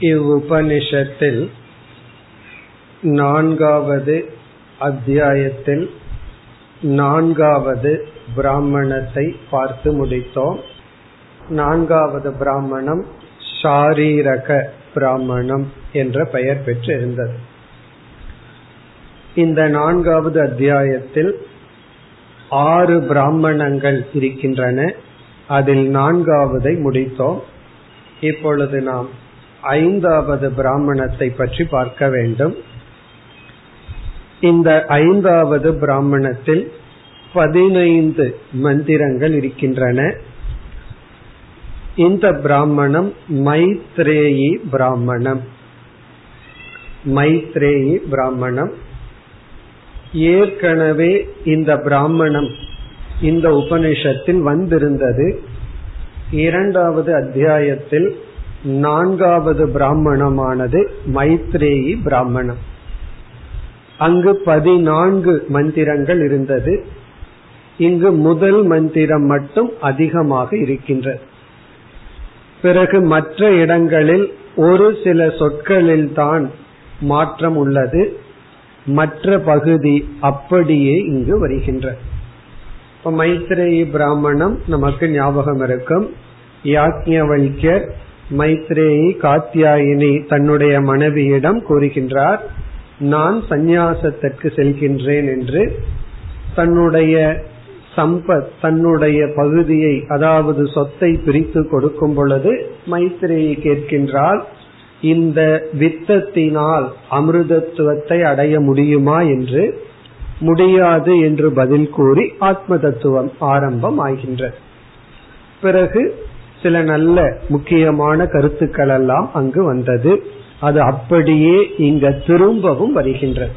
இவ்வுபனிஷத்தில் நான்காவது அத்தியாயத்தில் நான்காவது பிராமணத்தை பார்த்து முடித்தோம். நான்காவது பிராமணம் ஷாரீரக பிராமணம் என்ற பெயர் பெற்றிருந்தது. இந்த நான்காவது அத்தியாயத்தில் ஆறு பிராமணங்கள் இருக்கின்றன. அதில் நான்காவதை முடித்தோம். இப்பொழுது நாம் ஐந்தாவது பிராமணத்தை பற்றி பார்க்க வேண்டும். இந்த ஐந்தாவது பிராமணத்தில் பதினைந்து மந்திரங்கள் இருக்கின்றன. இந்த பிராமணம் மைத்ரேயி பிராமணம். மைத்ரேயி பிராமணம். ஏற்கனவே இந்த பிராமணம் இந்த உபனிஷத்தில் வந்திருந்தது. இரண்டாவது அத்தியாயத்தில் நான்காவது பிராமணமானது மைத்ரேயி பிராமணம். அங்கு பதினான்கு மந்திரங்கள் இருந்தது. இங்கு முதல் மந்திரம் மட்டும் அதிகமாக இருக்கின்றது. பிறகு மற்ற இடங்களில் ஒரு சில சொற்களில் தான் மாற்றம் உள்ளது. மற்ற பகுதி அப்படியே இங்கு வருகின்ற. இப்ப மைத்ரேயி பிராமணம் நமக்கு ஞாபகம் இருக்கும். யாக்ஞவல்யர் மைத்ரேயி காத்தியாயினி தன்னுடைய மனைவியிடம் கூறுகின்றார் நான் சந்நியாசத்திற்கு செல்கின்றேன் என்று. தன்னுடைய சம்பத் தன்னுடைய பகுதியை அதாவது சொத்தை பிரித்து கொடுக்கும் பொழுது மைத்திரேயை கேட்கின்றால் இந்த வித்தத்தினால் அமிர்தத்துவத்தை அடைய முடியுமா என்று. முடியாது என்று பதில் கூறி ஆத்ம தத்துவம் ஆரம்பம் ஆகின்றது. பிறகு சில நல்ல முக்கியமான கருத்துக்கள் எல்லாம் அங்கு வந்தது. அது அப்படியே இங்க திரும்பவும் வருகின்றது.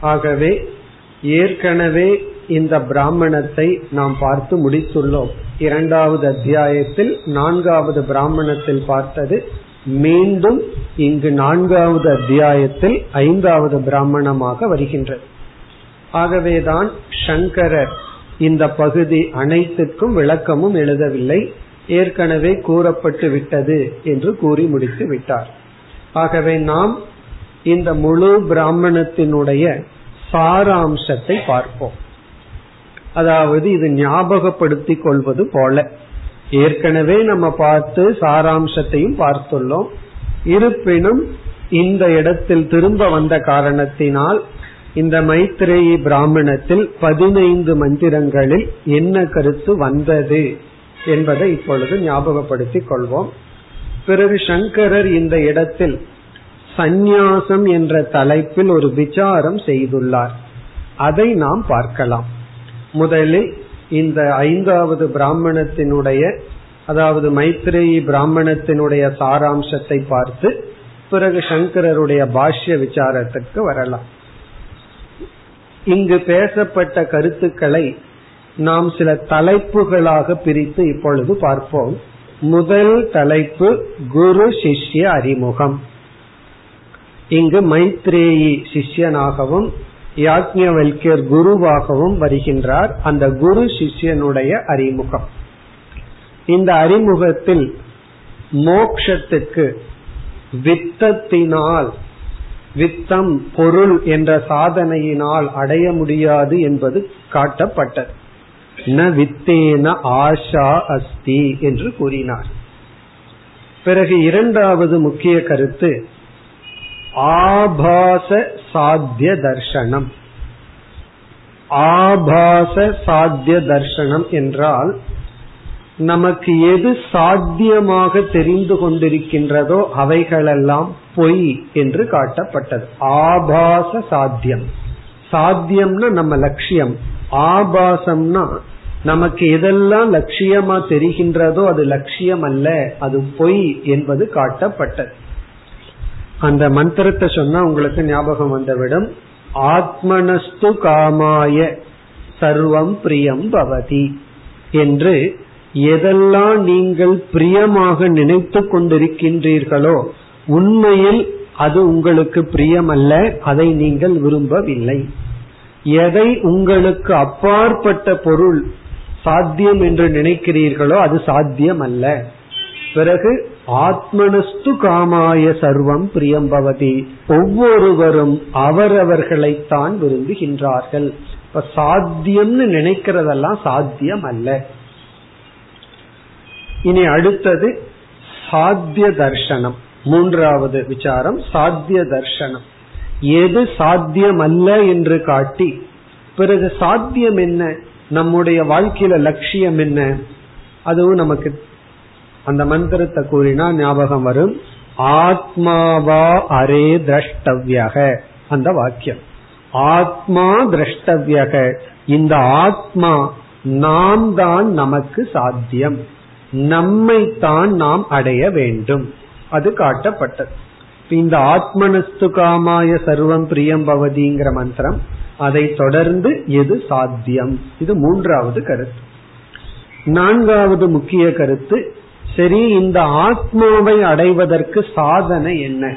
ஆகவே ஏற்கனவே இந்த பிராமணத்தை நாம் பார்த்து முடித்துள்ளோம். இரண்டாவது அத்தியாயத்தில் நான்காவது பிராமணத்தில் பார்த்தது. மீண்டும் இங்கு நான்காவது அத்தியாயத்தில் ஐந்தாவது பிராமணமாக வருகின்றது. ஆகவேதான் சங்கரர் இந்த பகுதி அனைத்துக்கும் விளக்கமும் எழுதவில்லை. ஏற்கனவே கூறப்பட்டு விட்டது என்று கூறி முடித்து விட்டார். ஆகவே நாம் இந்த முழு பிராமணத்தினுடைய சாராம்சத்தை பார்ப்போம். அதாவது இது ஞாபகப்படுத்திக் கொள்வது போல. ஏற்கனவே நம்ம பார்த்து சாராம்சத்தையும் பார்த்துள்ளோம். இருப்பினும் இந்த இடத்தில் திரும்ப வந்த காரணத்தினால் இந்த மைத்ரேயி பிராமணத்தில் பதினைந்து மந்திரங்களில் என்ன கருத்து வந்தது? என்பதை இப்பொழுது ஞாபகப்படுத்திக் கொள்வோம். பிறகு சங்கரர் இந்த இடத்தில் சந்நியாசம் என்ற தலைப்பில் ஒரு விசாரம் செய்துள்ளார். அதை நாம் பார்க்கலாம். முதலில் இந்த ஐந்தாவது பிராமணத்தினுடைய அதாவது மைத்ரேயி பிராமணத்தினுடைய சாராம்சத்தை பார்த்து பிறகு சங்கரருடைய பாஷ்ய விசாரத்துக்கு வரலாம். இங்கு பேசப்பட்ட கருத்துக்களை நாம் சில தலைப்புகளாக பிரித்து இப்பொழுது பார்ப்போம். முதல் தலைப்பு குரு சிஷ்ய அறிமுகம். இங்கு மைத்ரேயி சிஷ்யனாகவும் யாக்ஞவல்யர் குருவாகவும் வருகின்றார். அந்த குரு சிஷ்யனுடைய அறிமுகம். இந்த அறிமுகத்தில் மோக்ஷத்துக்கு வித்தத்தினால் வித்தம் பொருள் என்ற சாதனையினால் அடைய முடியாது என்பது காட்டப்பட்டது. ந வித்தேன ஆஷா அஸ்தி என்று கூறினார். பிறகு இரண்டாவது முக்கிய கருத்து ஆபாச சாத்திய தர்சனம் ஆபாச சாத்திய தர்சனம் என்றால் நமக்கு எது சாத்தியமாக தெரிந்து கொண்டிருக்கின்றதோ அவைகளெல்லாம் பொய் என்று காட்டப்பட்டது. ஆபாச சாத்தியம். சாத்தியம்னா நம்ம லட்சியம். ஆபாசம்னா நமக்கு எதெல்லாம் லட்சியமா தெரிகின்றதோ அது லட்சியம் அல்ல அது பொய் என்பது காட்டப்பட்டது. அந்த மந்திரத்தை சொன்னா உங்களுக்கு ஞாபகம் வந்துவிடும். ஆத்மனஸ்து காமாய சர்வம் பிரியம் பவதி என்று எதெல்லாம் நீங்கள் பிரியமாக நினைத்து கொண்டிருக்கின்றீர்களோ உண்மையில் அது உங்களுக்கு பிரியமல்ல அதை நீங்கள் விரும்பவில்லை. எதை உங்களுக்கு அப்பாற்பட்ட பொருள் சாத்தியம் என்று நினைக்கிறீர்களோ அது சாத்தியம் அல்ல. பிறகு ஆத்மனஸ்து காமாய சர்வம் பிரியம்பவதி ஒவ்வொருவரும் அவரவர்களைத்தான் விரும்புகின்றார்கள். இப்ப சாத்தியம்னு நினைக்கிறதெல்லாம் சாத்தியம் அல்ல. இனி அடுத்தது சாத்திய தர்சனம் மூன்றாவது விசாரம் சாத்திய தர்சனம் எது சாத்தியம் அல்ல என்று காட்டி பிறகு சாத்தியம் என்ன? நம்முடைய வாழ்க்கையில லட்சியம் என்ன? அதுவும் நமக்கு அந்த மந்திரத்தை கூறினா ஞாபகம் வரும். ஆத்மாவா அரே திரஷ்டவியக அந்த வாக்கியம். ஆத்மா திரஷ்டவியக இந்த ஆத்மா நாம் தான் நமக்கு சாத்தியம். நம்மைத்தான் நாம் அடைய வேண்டும். அது காட்டப்பட்டது. இந்த ஆத்மனஸ்து காமாய சர்வம் பிரியம் பவதிங்கிற மந்திரம் அதை தொடர்ந்து எது சாத்தியம்? இது மூன்றாவது கருத்து. நான்காவது முக்கிய கருத்து சரி இந்த ஆத்மாவை அடைவதற்கு சாதனை என்ன?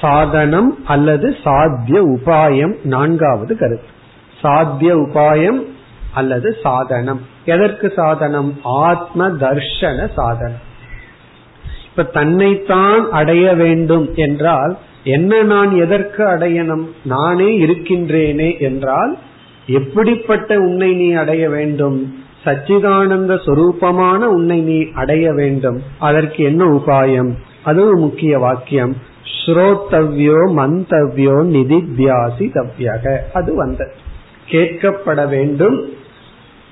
சாதனம் அல்லது சாத்திய உபாயம் நான்காவது கருத்து. சாத்திய உபாயம் அல்லது சாதனம். எதற்கு சாதனம்? ஆத்ம தர்ஷன சாதனம். இப்ப தன்னைத்தான் அடைய வேண்டும் என்றால் என்ன நான் எதற்கு அடையணும்? நானே இருக்கின்றேனே என்றால் எப்படிப்பட்ட உன்னை நீ அடைய வேண்டும்? சச்சிதானந்த சொரூபமான உன்னை நீ அடைய வேண்டும். அதற்கு என்ன உபாயம்? அது ஒரு முக்கிய வாக்கியம். ஸ்ரோத்தவ்யோ மந்தவ்யோ நிதித்தியாசி தவ்யக. அது வந்த கேட்கப்பட வேண்டும்.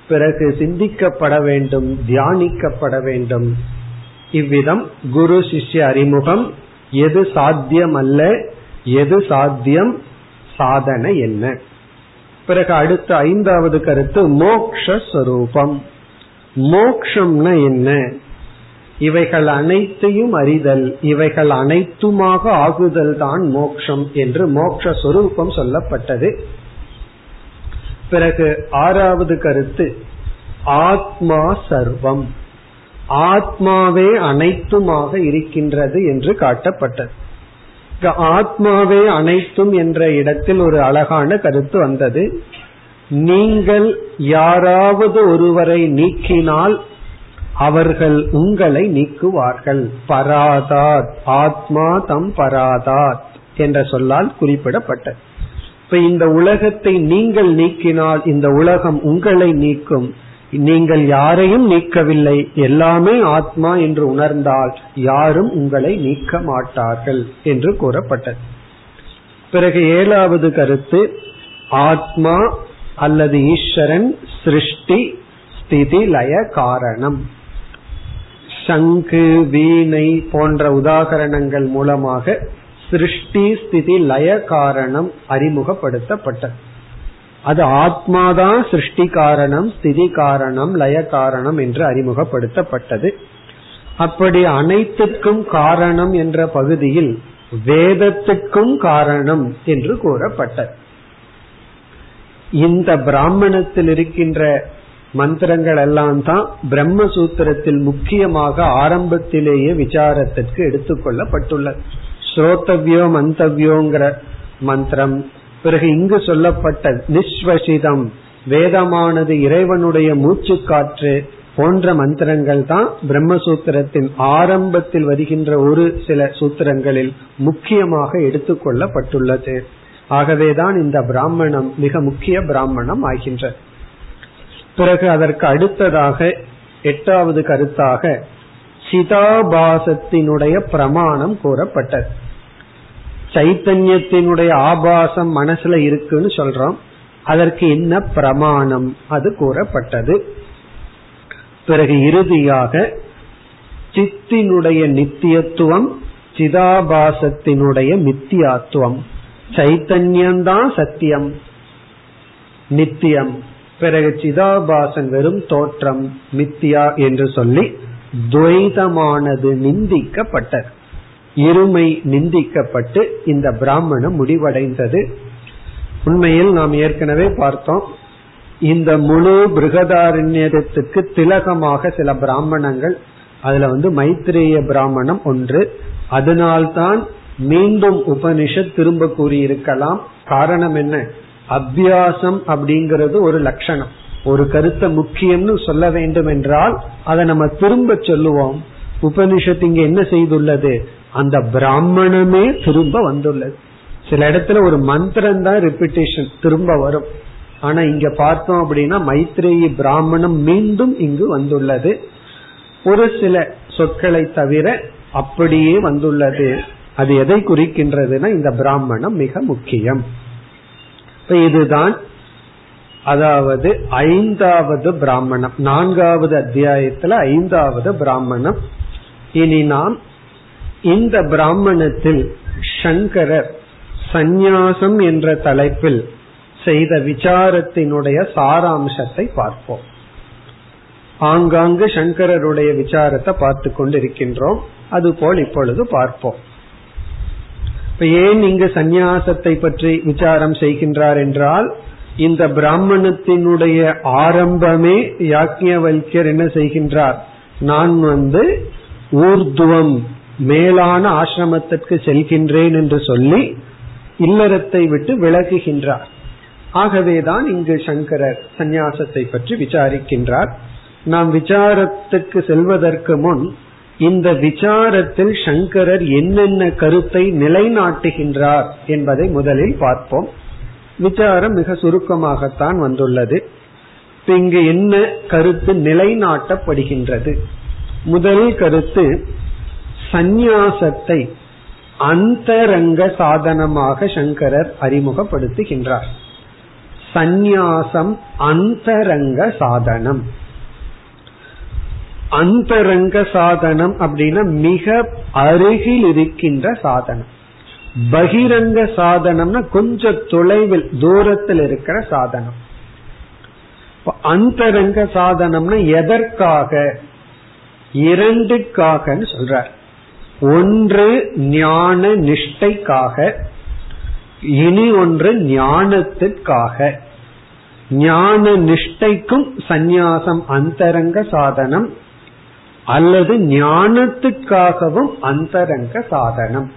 பிறகு சிந்திக்கப்பட வேண்டும். தியானிக்கப்பட வேண்டும். இவ்விதம் குரு சிஷ்ய அறிமுகம். எது சாத்தியம் அல்ல எது சாத்தியம் சாதனை என்ன? பிறகு அடுத்த ஐந்தாவது கருத்து மோக்ஷரூபம் மோக்ஷம்னா என்ன? இவைகள் அனைத்தையும் அறிதல் இவைகள் அனைத்துமாக ஆகுதல் தான் மோக்ஷம் என்று மோக்ஷரூபம் சொல்லப்பட்டது. பிறகு ஆறாவது கருத்து ஆத்மா சர்வம். ஆத்மாவே அனைத்துமாக இருக்கின்றது என்று காட்டப்பட்டது. ஆத்மாவே அனைத்தும் என்ற இடத்தில் ஒரு அழகான கருத்து வந்தது. நீங்கள் யாராவது ஒருவரை நீக்கினால் அவர்கள் உங்களை நீக்குவார்கள். பராதாத் ஆத்மா தம் பராதாத் என்ற சொல்லால் குறிப்பிடப்பட்டது. இப்ப இந்த உலகத்தை நீங்கள் நீக்கினால் இந்த உலகம் உங்களை நீக்கும் நீங்கள் யாரையும் நீக்கவில்லை. எல்லாமே ஆத்மா என்று உணர்ந்தால் யாரும் உங்களை நீக்க மாட்டார்கள் என்று கூறப்பட்டது. பிறகு ஏழாவது கருத்து ஆத்மா அல்லது ஈஸ்வரன் சிருஷ்டி ஸ்திதி லய காரணம். சங்கு வீணை போன்ற உதாகரணங்கள் மூலமாக சிருஷ்டி ஸ்திதி லய காரணம் அறிமுகப்படுத்தப்பட்டது. அது ஆத்மாதான் சிருஷ்டி காரணம் ஸ்திதி காரணம் லய காரணம் என்று அறிமுகப்படுத்தப்பட்டது. அப்படி அனைத்துக்கும் காரணம் என்ற பகுதியில் வேதத்துக்கும் காரணம் என்று கூறப்பட்டது. இந்த பிராமணத்தில் இருக்கின்ற மந்திரங்கள் எல்லாம் தான் பிரம்மசூத்திரத்தில் முக்கியமாக ஆரம்பத்திலேயே விசாரத்திற்கு எடுத்துக்கொள்ளப்பட்டுள்ளது ஸ்ரோத்தவ்யோ மந்தவ்யோங்கிற மந்திரம் பிறகு இங்கு சொல்லப்பட்ட நிஸ்வசிதம் வேதமானது இறைவனுடைய மூச்சு காற்று போன்ற மந்திரங்கள் தான் பிரம்மசூத்திரத்தின் ஆரம்பத்தில் வருகின்ற ஒரு சில சூத்திரங்களில் முக்கியமாக எடுத்துக்கொள்ளப்பட்டுள்ளது ஆகவேதான் இந்த பிராமணம் மிக முக்கிய பிராமணம் ஆகின்றது. பிறகு அதற்கு அடுத்ததாக எட்டாவது கருத்தாக சிதாபாசத்தினுடைய பிரமாணம் கூறப்பட்டது. சைத்தன்யத்தினுடைய ஆபாசம் மனசுல இருக்குன்னு சொல்றோம். அதற்கு என்ன பிரமாணம்? அது கூறப்பட்டது. பிறகு இறுதியாக சித்தினுடைய நித்தியத்துவம் சிதாபாசத்தினுடைய மித்தியாத்துவம். சைத்தன்யம்தான் சத்தியம் நித்தியம். பிறகு சிதாபாசன் வெறும் தோற்றம் மித்தியா என்று சொல்லி துவைதமானது நிந்திக்கப்பட்டது. இருமை நிந்திக்கப்பட்டு இந்த பிராமணம் முடிவடைந்தது. உண்மையில் நாம் ஏற்கனவே பார்த்தோம் இந்த முழு பிருகதாரண்யத்துக்கு திலகமாக சில பிராமணங்கள் அதுல வந்து மைத்திரேய பிராமணம் ஒன்று. அதனால்தான் மீண்டும் உபனிஷத் திரும்ப கூறியிருக்கலாம். காரணம் என்ன? அபியாசம் அப்படிங்கிறது ஒரு லட்சணம். ஒரு கருத்தை முக்கியம்னு சொல்ல வேண்டும் என்றால் அதை நம்ம திரும்ப சொல்லுவோம். உபனிஷத்து இங்க என்ன செய்துள்ளது? அந்த பிராமணமே திரும்ப வந்துள்ளது. சில இடத்துல ஒரு மந்திரம் தான் ரிப்பிட்டேஷன் திரும்ப வரும். ஆனா இங்க பார்த்தோம் அப்படின்னா மைத்ரேயி பிராமணம் மீண்டும் இங்கு வந்துள்ளது. ஒரு சில சொற்களை தவிர அப்படியே வந்துள்ளது. அது எதை குறிக்கின்றதுன்னா இந்த பிராமணம் மிக முக்கியம். இதுதான் அதாவது ஐந்தாவது பிராமணம். நான்காவது அத்தியாயத்துல ஐந்தாவது பிராமணம். இனி நாம் இந்த பிராமணத்தில் சங்கரர் சந்நியாசம் என்ற தலைப்பில் செய்த விசாரத்தினுடைய சாராம்சத்தை பார்ப்போம். ஆங்காங்கு சங்கரருடைய விசாரத்தை பார்த்து கொண்டிருக்கின்றோம். அதுபோல் இப்பொழுது பார்ப்போம். இப்ப ஏன் இங்கு சந்நியாசத்தை பற்றி விசாரம் செய்கின்றார் என்றால் இந்த பிராமணத்தினுடைய ஆரம்பமே யாக்கியவல்யர் என்ன செய்கின்றார்? நான் வந்து ஊர்துவம் மேலான ஆசிரமத்திற்கு செல்கின்றேன் என்று சொல்லி இல்லறத்தை விட்டு விலகுகின்றார். ஆகவேதான் இங்கு சங்கரர் சந்நியாசத்தை பற்றி விசாரிக்கின்றார். நாம் விசாரத்துக்கு செல்வதற்கு முன் இந்த விசாரத்தில் சங்கரர் என்னென்ன கருத்தை நிலைநாட்டுகின்றார் என்பதை முதலில் பார்ப்போம். விசாரம் மிக சுருக்கமாகத்தான் வந்துள்ளது. இங்கு என்ன கருத்து நிலைநாட்டப்படுகின்றது? முதல் கருத்து சந்நியாசத்தை அந்தரங்க சாதனமாக சங்கரர் அறிமுகப்படுத்துகின்றார். சந்நியாசம் அந்தரங்க சாதனம். அந்தரங்க சாதனம் அப்படின்னா மிக அருகில் இருக்கின்ற சாதனம். பகிரங்க சாதனம்னா கொஞ்சம் தொலைவில் தூரத்தில் இருக்கிற சாதனம். அந்தரங்க சாதனம்னா எதற்காக? இரண்டுக்காகன்னு சொல்றார். ஒன்று ஞான நிஷ்டைக்காக இனி ஒன்று ஞானத்திற்காக. ஞான நிஷ்டைக்கும் சந்நியாசம் அந்தரங்க சாதனம் அல்லது ஞானத்துக்காகவும் அந்தரங்க சாதனம்.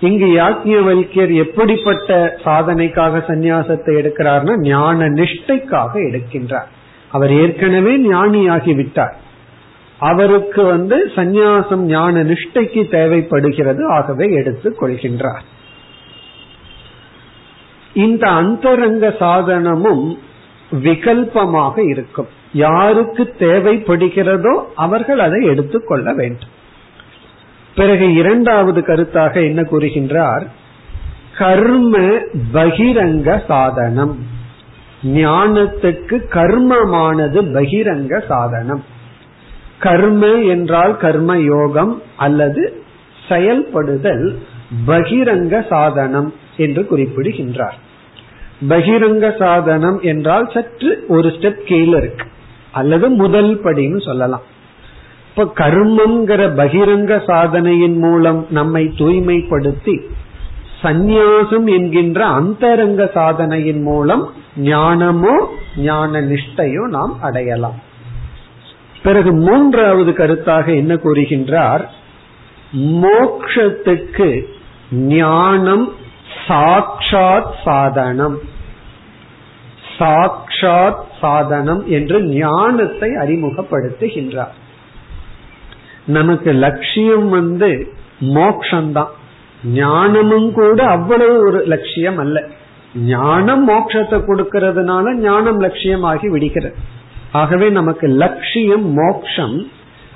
இங்கு யாக்கியவல்யர் எப்படிப்பட்ட சாதனைக்காக சந்நியாசத்தை எடுக்கிறார்னா ஞான நிஷ்டைக்காக எடுக்கின்றார். அவர் ஏற்கனவே ஞானியாகி விட்டார் அவருக்கு வந்து சந்நியாசம் ஞான நிஷ்டைக்கு தேவைப்படுகிறது. ஆகவே எடுத்துக் கொள்கின்றார். இந்த அந்தரங்க சாதனமும் விகல்பமாக இருக்கும். யாருக்கு தேவைப்படுகிறதோ அவர்கள் அதை எடுத்துக்கொள்ள வேண்டும். பிறகு இரண்டாவது கருத்தாக என்ன கூறுகின்றார்? கர்ம பகிரங்க சாதனம். ஞானத்துக்கு கர்மமானது பகிரங்க சாதனம். கர்ம என்றால் கர்ம யோகம் அல்லது செயல்படுதல் பகிரங்க சாதனம் என்று குறிப்பிடுகின்றார். பகிரங்க சாதனம் என்றால் சற்று ஒரு ஸ்டெப் கீழே இருக்கு. அல்லது முதல் படின்னு சொல்லலாம். இப்ப கர்மங்கிற பகிரங்க சாதனையின் மூலம் நம்மை தூய்மைப்படுத்தி சந்நியாசம் என்கின்ற அந்தரங்க சாதனையின் மூலம் ஞானமோ ஞான நிஷ்டையோ நாம் அடையலாம். பிறகு மூன்றாவது கருத்தாக என்ன கூறுகின்றார்? மோக்ஷத்துக்கு ஞானம் சாட்சாத் சாதனம். சாட்சாத் சாதனம் என்று ஞானத்தை அறிமுகப்படுத்துகின்றார். நமக்கு லட்சியம் வந்து மோக்ஷந்தான். ஞானமும் கூட அவ்வளவு ஒரு லட்சியம் அல்ல. ஞானம் மோட்சத்தை கொடுக்கறதுனால ஞானம் லட்சியமாகி விடுகிறது. ஆகவே நமக்கு லட்சியம் மோக்ஷம்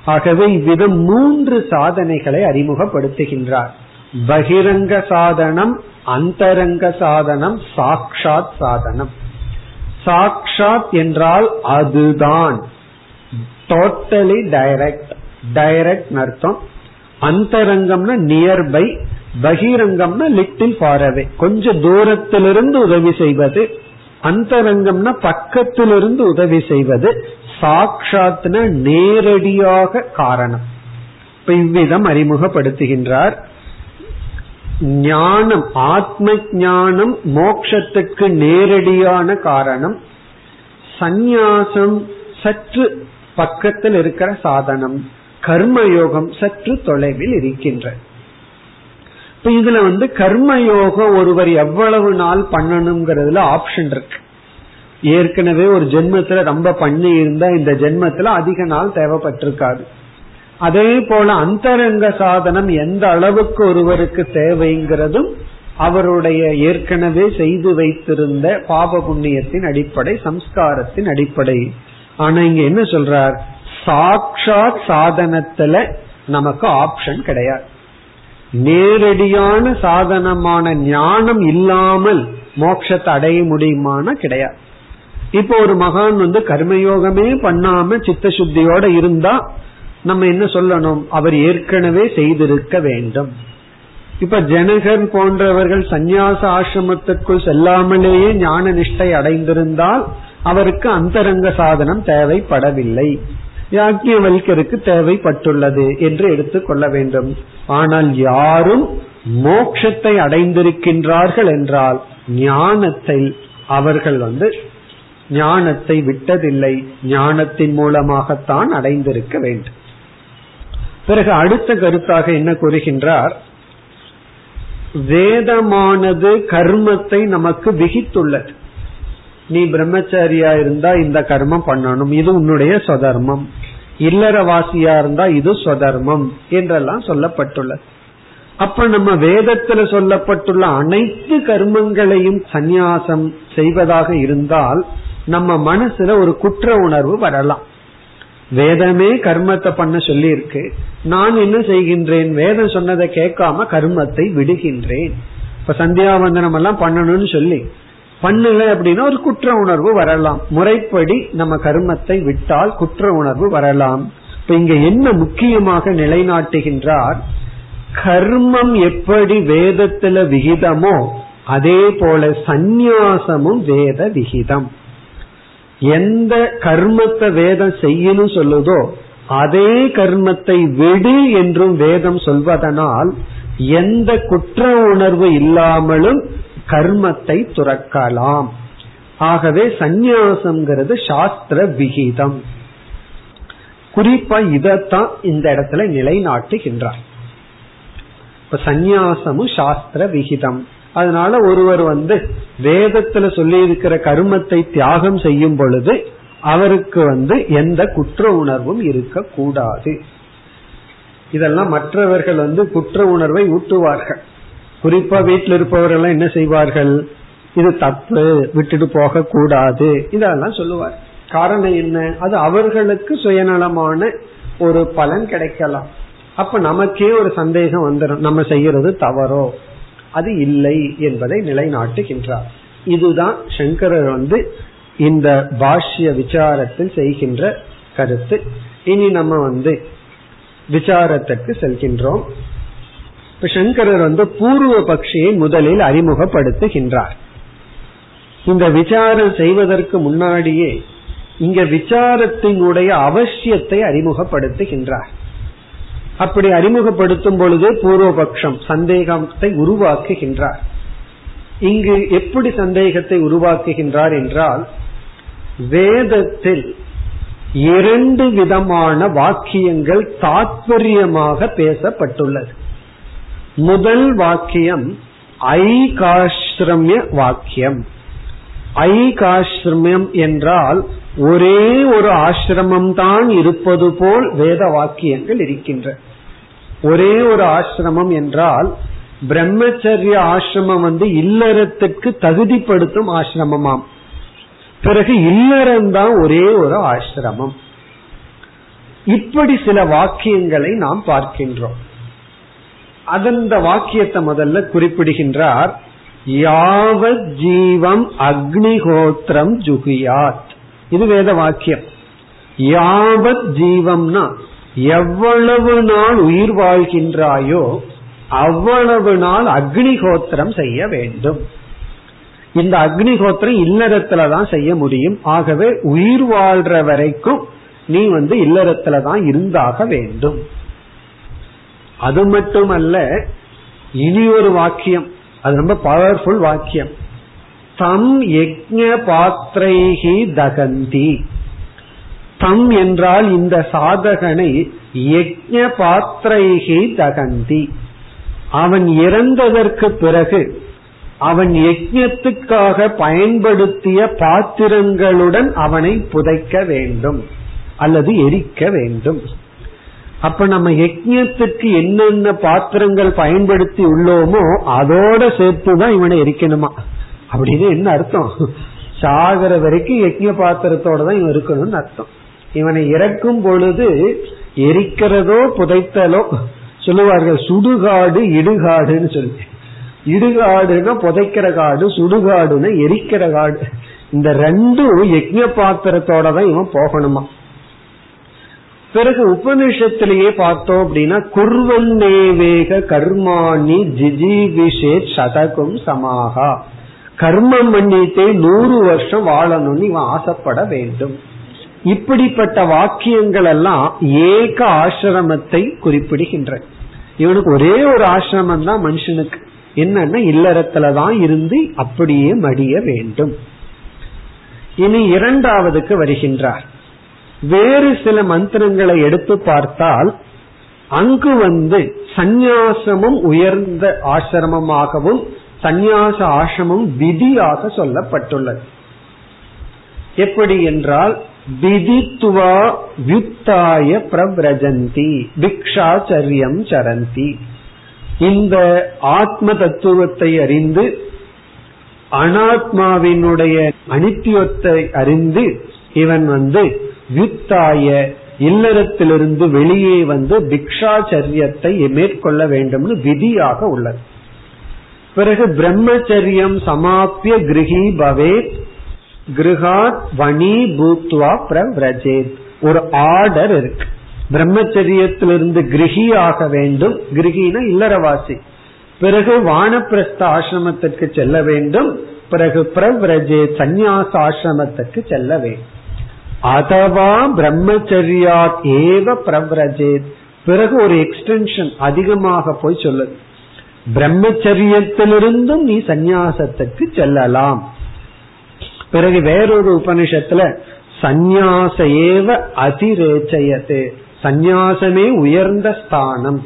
ஆகவே இவ்விதம் மூன்று சாதனைகளை அறிமுகப்படுத்துகின்றார். பகிரங்க சாதனம் அந்தரங்க சாதனம் சாக்ஷாத் சாதனம். சாக்ஷாத் என்றால் அதுதான். டோட்டலி டைரக்ட் டைரக்ட் அர்த்தம். அந்தரங்கம்னா நியர்பை பகிரங்கம்னா லிட்டில் ஃபாரவே கொஞ்சம் தூரத்திலிருந்து உதவி செய்வது. அந்தரங்கம்னா பக்கத்திலிருந்து உதவி செய்வது சாட்சாத்ன நேரடியாக காரணம். இப்ப இவ்விதம் அறிமுகப்படுத்துகின்றார். ஞானம் ஆத்ம ஞானம் மோக்ஷத்துக்கு நேரடியான காரணம். சந்நியாசம் சற்று பக்கத்தில் இருக்கிற சாதனம். கர்மயோகம் சற்று தொலைவில் இருக்கின்ற இப்ப இதுல வந்து கர்மயோகம் ஒருவர் எவ்வளவு நாள் பண்ணணுங்கிறதுல ஆப்ஷன் இருக்கு. ஏற்கனவே ஒரு ஜென்மத்துல ரொம்ப பண்ணி இருந்தா இந்த ஜென்மத்துல அதிக நாள் தேவைப்பட்டிருக்காது. அதே போல அந்தரங்க சாதனம் எந்த அளவுக்கு ஒருவருக்கு தேவைங்கிறதும் அவருடைய ஏற்கனவே செய்து வைத்திருந்த பாப புண்ணியத்தின் அடிப்படை சம்ஸ்காரத்தின் அடிப்படை. ஆனா இங்க என்ன சொல்றார்? சாட்சாத் சாதனத்துல நமக்கு ஆப்ஷன் கிடையாது. நேரடியான சாதனமான ஞானம் இல்லாமல் மோட்சத்தை அடைய முடியுமான கிடையாது. இப்போ ஒரு மகான் வந்து கர்மயோகமே பண்ணாம சித்த சுத்தியோட இருந்தா நம்ம என்ன சொல்லணும்? அவர் ஏற்கனவே செய்திருக்க வேண்டும். இப்ப ஜனகர் போன்றவர்கள் சந்நியாச ஆசிரமத்திற்குள் செல்லாமலேயே ஞான நிஷ்டை அடைந்திருந்தால் அவருக்கு அந்தரங்க சாதனம் தேவைப்படவில்லை. யாக்கியவல்கருக்கு தேவைப்பட்டுள்ளது என்று எடுத்துக்கொள்ள வேண்டும். ஆனால் யாரும் மோட்சத்தை அடைந்திருக்கின்றார்கள் என்றால் ஞானத்தை அவர்கள் வந்து ஞானத்தை விட்டதில்லை. ஞானத்தின் மூலமாகத்தான் அடைந்திருக்க வேண்டும். பிறகு அடுத்த கருத்தாக என்ன கூறுகின்றார்? வேதமானது கர்மத்தை நமக்கு விகித்துள்ளது. நீ பிரம்மச்சாரியா இருந்தா இந்த கர்மம் பண்ணணும். இது உன்னுடைய சொதர்மம். இல்லறவாசியா இருந்தா இது சொதர்மம் என்றெல்லாம் சொல்லப்பட்டுள்ளது. அப்ப நம்ம வேதத்துல சொல்லப்பட்டுள்ள அனைத்து கர்மங்களையும் சந்நியாசம் செய்வதாக இருந்தால் நம்ம மனசுல ஒரு குற்ற உணர்வு வரலாம். வேதமே கர்மத்தை பண்ண சொல்லி இருக்கு நான் என்ன செய்கின்றேன்? வேதம் சொன்னதை கேட்காம கர்மத்தை விடுகின்றேன். இப்ப சந்தியாவந்தனம் எல்லாம் பண்ணணும்னு சொல்லி பண்ணல அப்படின்னா ஒரு குற்ற உணர்வு வரலாம். முறைப்படி நம்ம கர்மத்தை விட்டால் குற்ற உணர்வு வரலாம். இப்ப இங்க என்ன முக்கியமாக நிலைநாட்டுகின்றார்? கர்மம் எப்படி வேதத்துல விகிதமோ அதே போல சந்நியாசமும் வேத விகிதம். எந்த கர்மத்தை வேதம் செய்யணும் சொல்லுதோ அதே கர்மத்தை விடு என்றும் வேதம் சொல்வதனால் எந்த குற்ற உணர்வு இல்லாமலும் கர்மத்தை துறக்கலாம். ஆகவே சந்நியாசம்ங்கிறது சாஸ்திர விகிதம். குறிப்பா இதத்தான் இந்த இடத்துல நிலைநாட்டுகின்றார். இப்ப சந்நியாசமும் சாஸ்திர விகிதம். அதனால ஒருவர் வந்து வேதத்துல சொல்லி இருக்கிற கருமத்தை தியாகம் செய்யும் பொழுது அவருக்கு வந்து எந்த குற்ற உணர்வும் இருக்கக்கூடாது. இதெல்லாம் மற்றவர்கள் வந்து குற்ற உணர்வை ஊட்டுவார்கள். குறிப்பா வீட்டில் இருப்பவர்கள் என்ன செய்வார்கள்? இது தப்பு விட்டுட்டு போக கூடாது இதெல்லாம் சொல்லுவார். காரணம் என்ன? அது அவர்களுக்கு சுயநலமான ஒரு பலன் கிடைக்கலாம். அப்ப நமக்கே ஒரு சந்தேகம் வந்துடும் நம்ம செய்யறது தவறோ? அது இல்லை என்பதை நிலைநாட்டுகின்றார். இதுதான் சங்கரர் வந்து இந்த பாஷ்ய விசாரத்தில் செய்கின்ற கருத்து. இனி நம்ம வந்து விசாரத்திற்கு செல்கின்றோம். இப்ப சங்கரர் வந்து பூர்வ பக்ஷியை முதலில் அறிமுகப்படுத்துகின்றார். இந்த விசாரம் செய்வதற்கு முன்னாடியே இங்க விசாரத்தினுடைய அவசியத்தை அறிமுகப்படுத்துகின்றார். அப்படி அறிமுகப்படுத்தும் பொழுது பூர்வபக்ஷம் சந்தேகத்தை உருவாக்குகின்றார். இங்கு எப்படி சந்தேகத்தை உருவாக்குகின்றார் என்றால் வேதத்தில் இரண்டு விதமான வாக்கியங்கள் தாற்பயமாக பேசப்பட்டுள்ளது. முதல் வாக்கியம் ஐகாஸ்ரமிய வாக்கியம். ஐகாஸ்ரமியம் என்றால் ஒரே ஒரு ஆசிரமம் தான் இருப்பது போல் வேத வாக்கியங்கள் இருக்கின்ற. ஒரே ஒரு ஆசிரமம் என்றால் பிரம்மச்சரிய ஆசிரமம் வந்து இல்லறத்துக்கு தகுதிப்படுத்தும் ஆசிரமமாம். பிறகு இல்லறம்தான் ஒரே ஒரு ஆசிரமம். இப்படி சில வாக்கியங்களை நாம் பார்க்கின்றோம். அந்த வாக்கியத்தை முதல்ல குறிப்பிடுகின்றார். யாவத் ஜீவம் அக்னிஹோத்திரம் ஜுகியாத். இது வேத வாக்கியம். யாவத் ஜீவம்னா எவ்வளவு நாள் உயிர் வாழ்கின்றாயோ அவ்வளவு நாள் அக்னிஹோத்திரம் செய்ய வேண்டும். இந்த அக்னிஹோத்திரம் இல்லறத்துல தான் செய்ய முடியும். ஆகவே உயிர் வாழ்ற வரைக்கும் நீ வந்து இல்லறத்துல தான் இருந்தாக வேண்டும். அது மட்டுமல்ல இனி ஒரு வாக்கியம். அது ரொம்ப பவர்ஃபுல் வாக்கியம். தம் யஜ்ஞ பாத்திரைகி தகந்தி. தம் என்றால் இந்த சாதகனை யஜ்ஞ பாத்திரைகி தகந்தி. அவன் இறந்ததற்கு பிறகு அவன் யஜ்யத்துக்காக பயன்படுத்திய பாத்திரங்களுடன் அவனை புதைக்க வேண்டும் அல்லது எரிக்க வேண்டும். அப்ப நம்ம யஜ்யத்துக்கு என்னென்ன பாத்திரங்கள் பயன்படுத்தி உள்ளோமோ அதோட சேர்த்துதான் இவனை எரிக்கணுமா? அப்படின்னு என்ன அர்த்தம்? சாகர வரைக்கும் யஜ்ய பாத்திரத்தோட தான் இவன் இருக்கணும்னு அர்த்தம். இவனை இறக்கும் பொழுது எரிக்கிறதோ புதைத்தலோ சொல்லுவார்கள் சுடுகாடு இடுகாடுன்னு சொல்லி. இடுகாடுன்னா புதைக்கிற காடு சுடுகாடுன்னா எரிக்கிற காடு. இந்த ரெண்டும் யஜ்ய பாத்திரத்தோட தான் இவன் போகணுமா? பிறகு உபனிஷத்திலேயே பார்த்தோம் அப்படின்னா குர்வன்னேவேக கர்மாணி ஜிஜிவிஷே சதகும் சமாகா. கர்மம் பண்ணிட்டே நூறு வருஷம் வாழணும்னு இவன் ஆசைப்பட வேண்டும். இப்படிப்பட்ட வாக்கியங்கள் எல்லாம் ஏக ஆசிரமத்தை குறிப்பிடுகின்ற. இவனுக்கு ஒரே ஒரு ஆசிரமம் தான் மனுஷனுக்கு. என்னன்னா இல்லறத்துலதான் இருந்து அப்படியே மடிய வேண்டும். இனி இரண்டாவதுக்கு வருகின்றார். வேறு சில மந்திரங்களை எடுத்து பார்த்தால் அங்கு வந்து சந்நியாசமும் உயர்ந்த ஆசிரமமாகவும் சந்நியாச ஆசிரமம் விதியாக சொல்லப்பட்டுள்ளது. எப்படி என்றால் விதித்துவா வியுத்தாய பிரபிரஜந்தி பிக்ஷாச்சரியம் சரந்தி. இந்த ஆத்ம தத்துவத்தை அறிந்து அனாத்மாவினுடைய அனித்தியத்தை அறிந்து இவன் வந்து வித்தாய இல்லறத்திலிருந்து வெளியே வந்து பிக்ஷாச்சரியத்தை மேற்கொள்ள வேண்டும்னு விதியாக உள்ளது. பிறகு பிரம்மச்சரியம் சமாப்பிய கிரகி பவே கிருஹாத் வணி பூத்வா பிரவ்ரஜேத். ஒரு ஆர்டர் இருக்கு. பிரம்மச்சரியத்திலிருந்து கிரகி ஆக வேண்டும். கிரகினா இல்லறவாசி. பிறகு வானப்பிரஸ்த ஆசிரமத்திற்கு செல்ல வேண்டும். பிறகு பிரவ்ரஜே சந்நியாச ஆசிரமத்திற்கு செல்ல வேண்டும். அதவா பிரம்மச்சரியா ஏவ பிரவ்ரஜேத் பிறகு ஒரு எக்ஸ்டென்ஷன் அதிகமாக போய் சொல்லுது. பிரம்மச்சரியத்திலிருந்தும் நீ சந்நியாசத்துக்கு செல்லலாம். பிறகு வேறொரு உபனிஷத்துல சந்நியாச ஏவ அதிரேச்சயத்து. சந்நியாசமே உயர்ந்த ஸ்தானம்.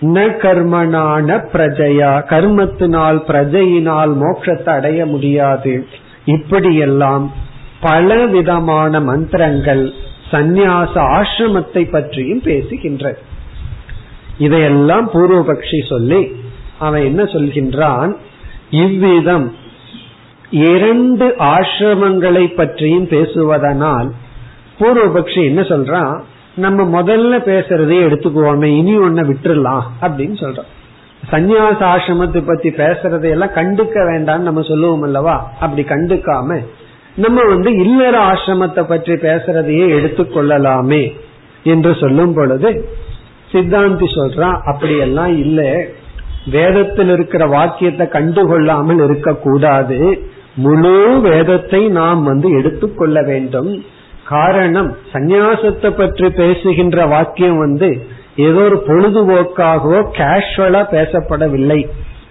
ந கர்மனான பிரஜையா கர்மத்தினால் பிரஜையினால் மோட்சத்தை அடைய முடியாது. இப்படியெல்லாம் பல விதமான மந்திரங்கள் சந்நியாச ஆசிரமத்தை பற்றியும் பேசுகின்றது இதையெல்லாம் பூர்வபக்ஷி சொல்லி அவன் என்ன சொல்கின்றான்? இவ்விதம் இரண்டு ஆசிரமங்களை பற்றியும் பேசுவதனால் பூர்வபக்ஷி என்ன சொல்றான்? நம்ம முதல்ல பேசுறதே எடுத்துக்குவோமே இனி ஒன்ன விட்டுறலாம் அப்படின்னு சொல்றோம் சந்நியாச ஆசிரமத்தை பத்தி பேசுறதையெல்லாம் கண்டுக்க வேண்டாம்னு நம்ம சொல்லுவோம் அல்லவா? அப்படி கண்டுக்காம நம்ம வந்து இல்லற ஆசிரமத்தை பற்றி பேசுறதையே எடுத்துக்கொள்ளலாமே என்று சொல்லும் பொழுது சித்தாந்தி சொல்றான் அப்படியெல்லாம் இல்ல. வேதத்தில் இருக்கிற வாக்கியத்தை கண்டுகொள்ளாமல் இருக்கக்கூடாது. முழு வேதத்தை நாம் வந்து எடுத்துக்கொள்ள வேண்டும். காரணம் சந்நியாசத்தை பற்றி பேசுகின்ற வாக்கியம் வந்து ஏதோ ஒரு பொழுதுபோக்காகவோ கேஷுவலா பேசப்படவில்லை.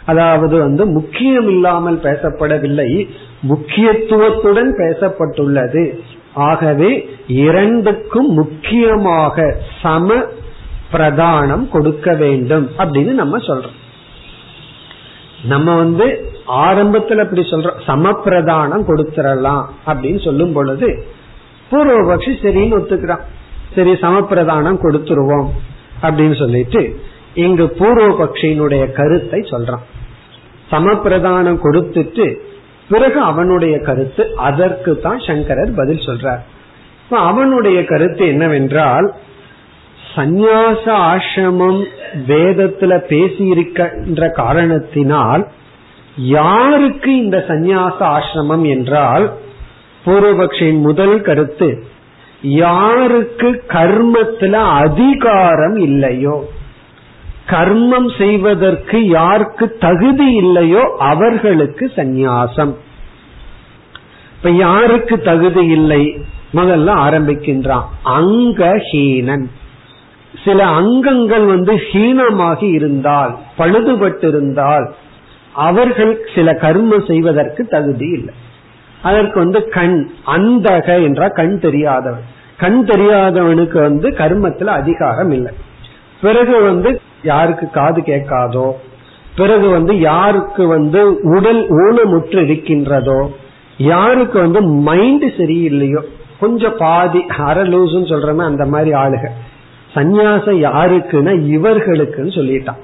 அதாவது வந்து முக்கியம் இல்லாமல் பேசப்படவில்லை. முக்கியத்துவத்துடன் பேசப்பட்டுள்ளது. ஆகவே இரண்டுக்கும் முக்கியமாக சம பிரதானம் கொடுக்க வேண்டும் அப்படின்னு நம்ம சொல்றோம். நம்ம வந்து ஆரம்பத்துல இப்படி சொல்றோம். சமப்பிரதானம் கொடுத்துடலாம் அப்படின்னு சொல்லும் பொழுது பூர்வபக்ஷி சரின்னு ஒத்துக்கிறான். சரி சமப்பிரதானம் கொடுத்துருவோம் அப்படின்னு சொல்லிட்டு இங்கு பூர்வபக்ஷியினுடைய கருத்தை சொல்றான். சமப்பிரதானம் கொடுத்துட்டு பிறகு அவனுடைய கருத்து அதற்கு தான் சங்கரர் பதில் சொல்றார். அவனுடைய கருத்து என்னவென்றால் சந்நியாச ஆசிரமம் வேதத்துல பேசியிருக்கின்ற காரணத்தினால் யாருக்கு இந்த சந்நியாச ஆசிரமம் என்றால் பூர்வபக்ஷின் முதல் கருத்து யாருக்கு கர்மத்துல அதிகாரம் இல்லையோ? கர்மம் செய்வதற்கு யாருக்கு தகுதி இல்லையோ அவர்களுக்கு சந்நியாசம். இப்ப யாருக்கு தகுதி இல்லை? முதல்ல ஆரம்பிக்கின்றான். அங்கஹீனன் சில அங்கங்கள் வந்து ஹீனமாகி இருந்தால் பழுதுபட்டிருந்தால் அவர்கள் சில கர்மம் செய்வதற்கு தகுதி இல்லை. அதற்கு வந்து கண் அந்தக என்றால் கண் தெரியாதவன். கண் தெரியாதவனுக்கு வந்து கர்மத்துல அதிகாரம் இல்லை. பிறகு வந்து யாருக்கு காது கேட்காதோ பிறகு வந்து யாருக்கு வந்து உடல் ஊனமுற்று இருக்கின்றதோ யாருக்கு வந்து மைண்ட் சரியில்லையோ கொஞ்சம் பாதி அரை லூசுன்னு சொல்றமே அந்த மாதிரி ஆளுக. சந்நியாசம் யாருக்குன்னா இவர்களுக்குன்னு சொல்லிட்டான்.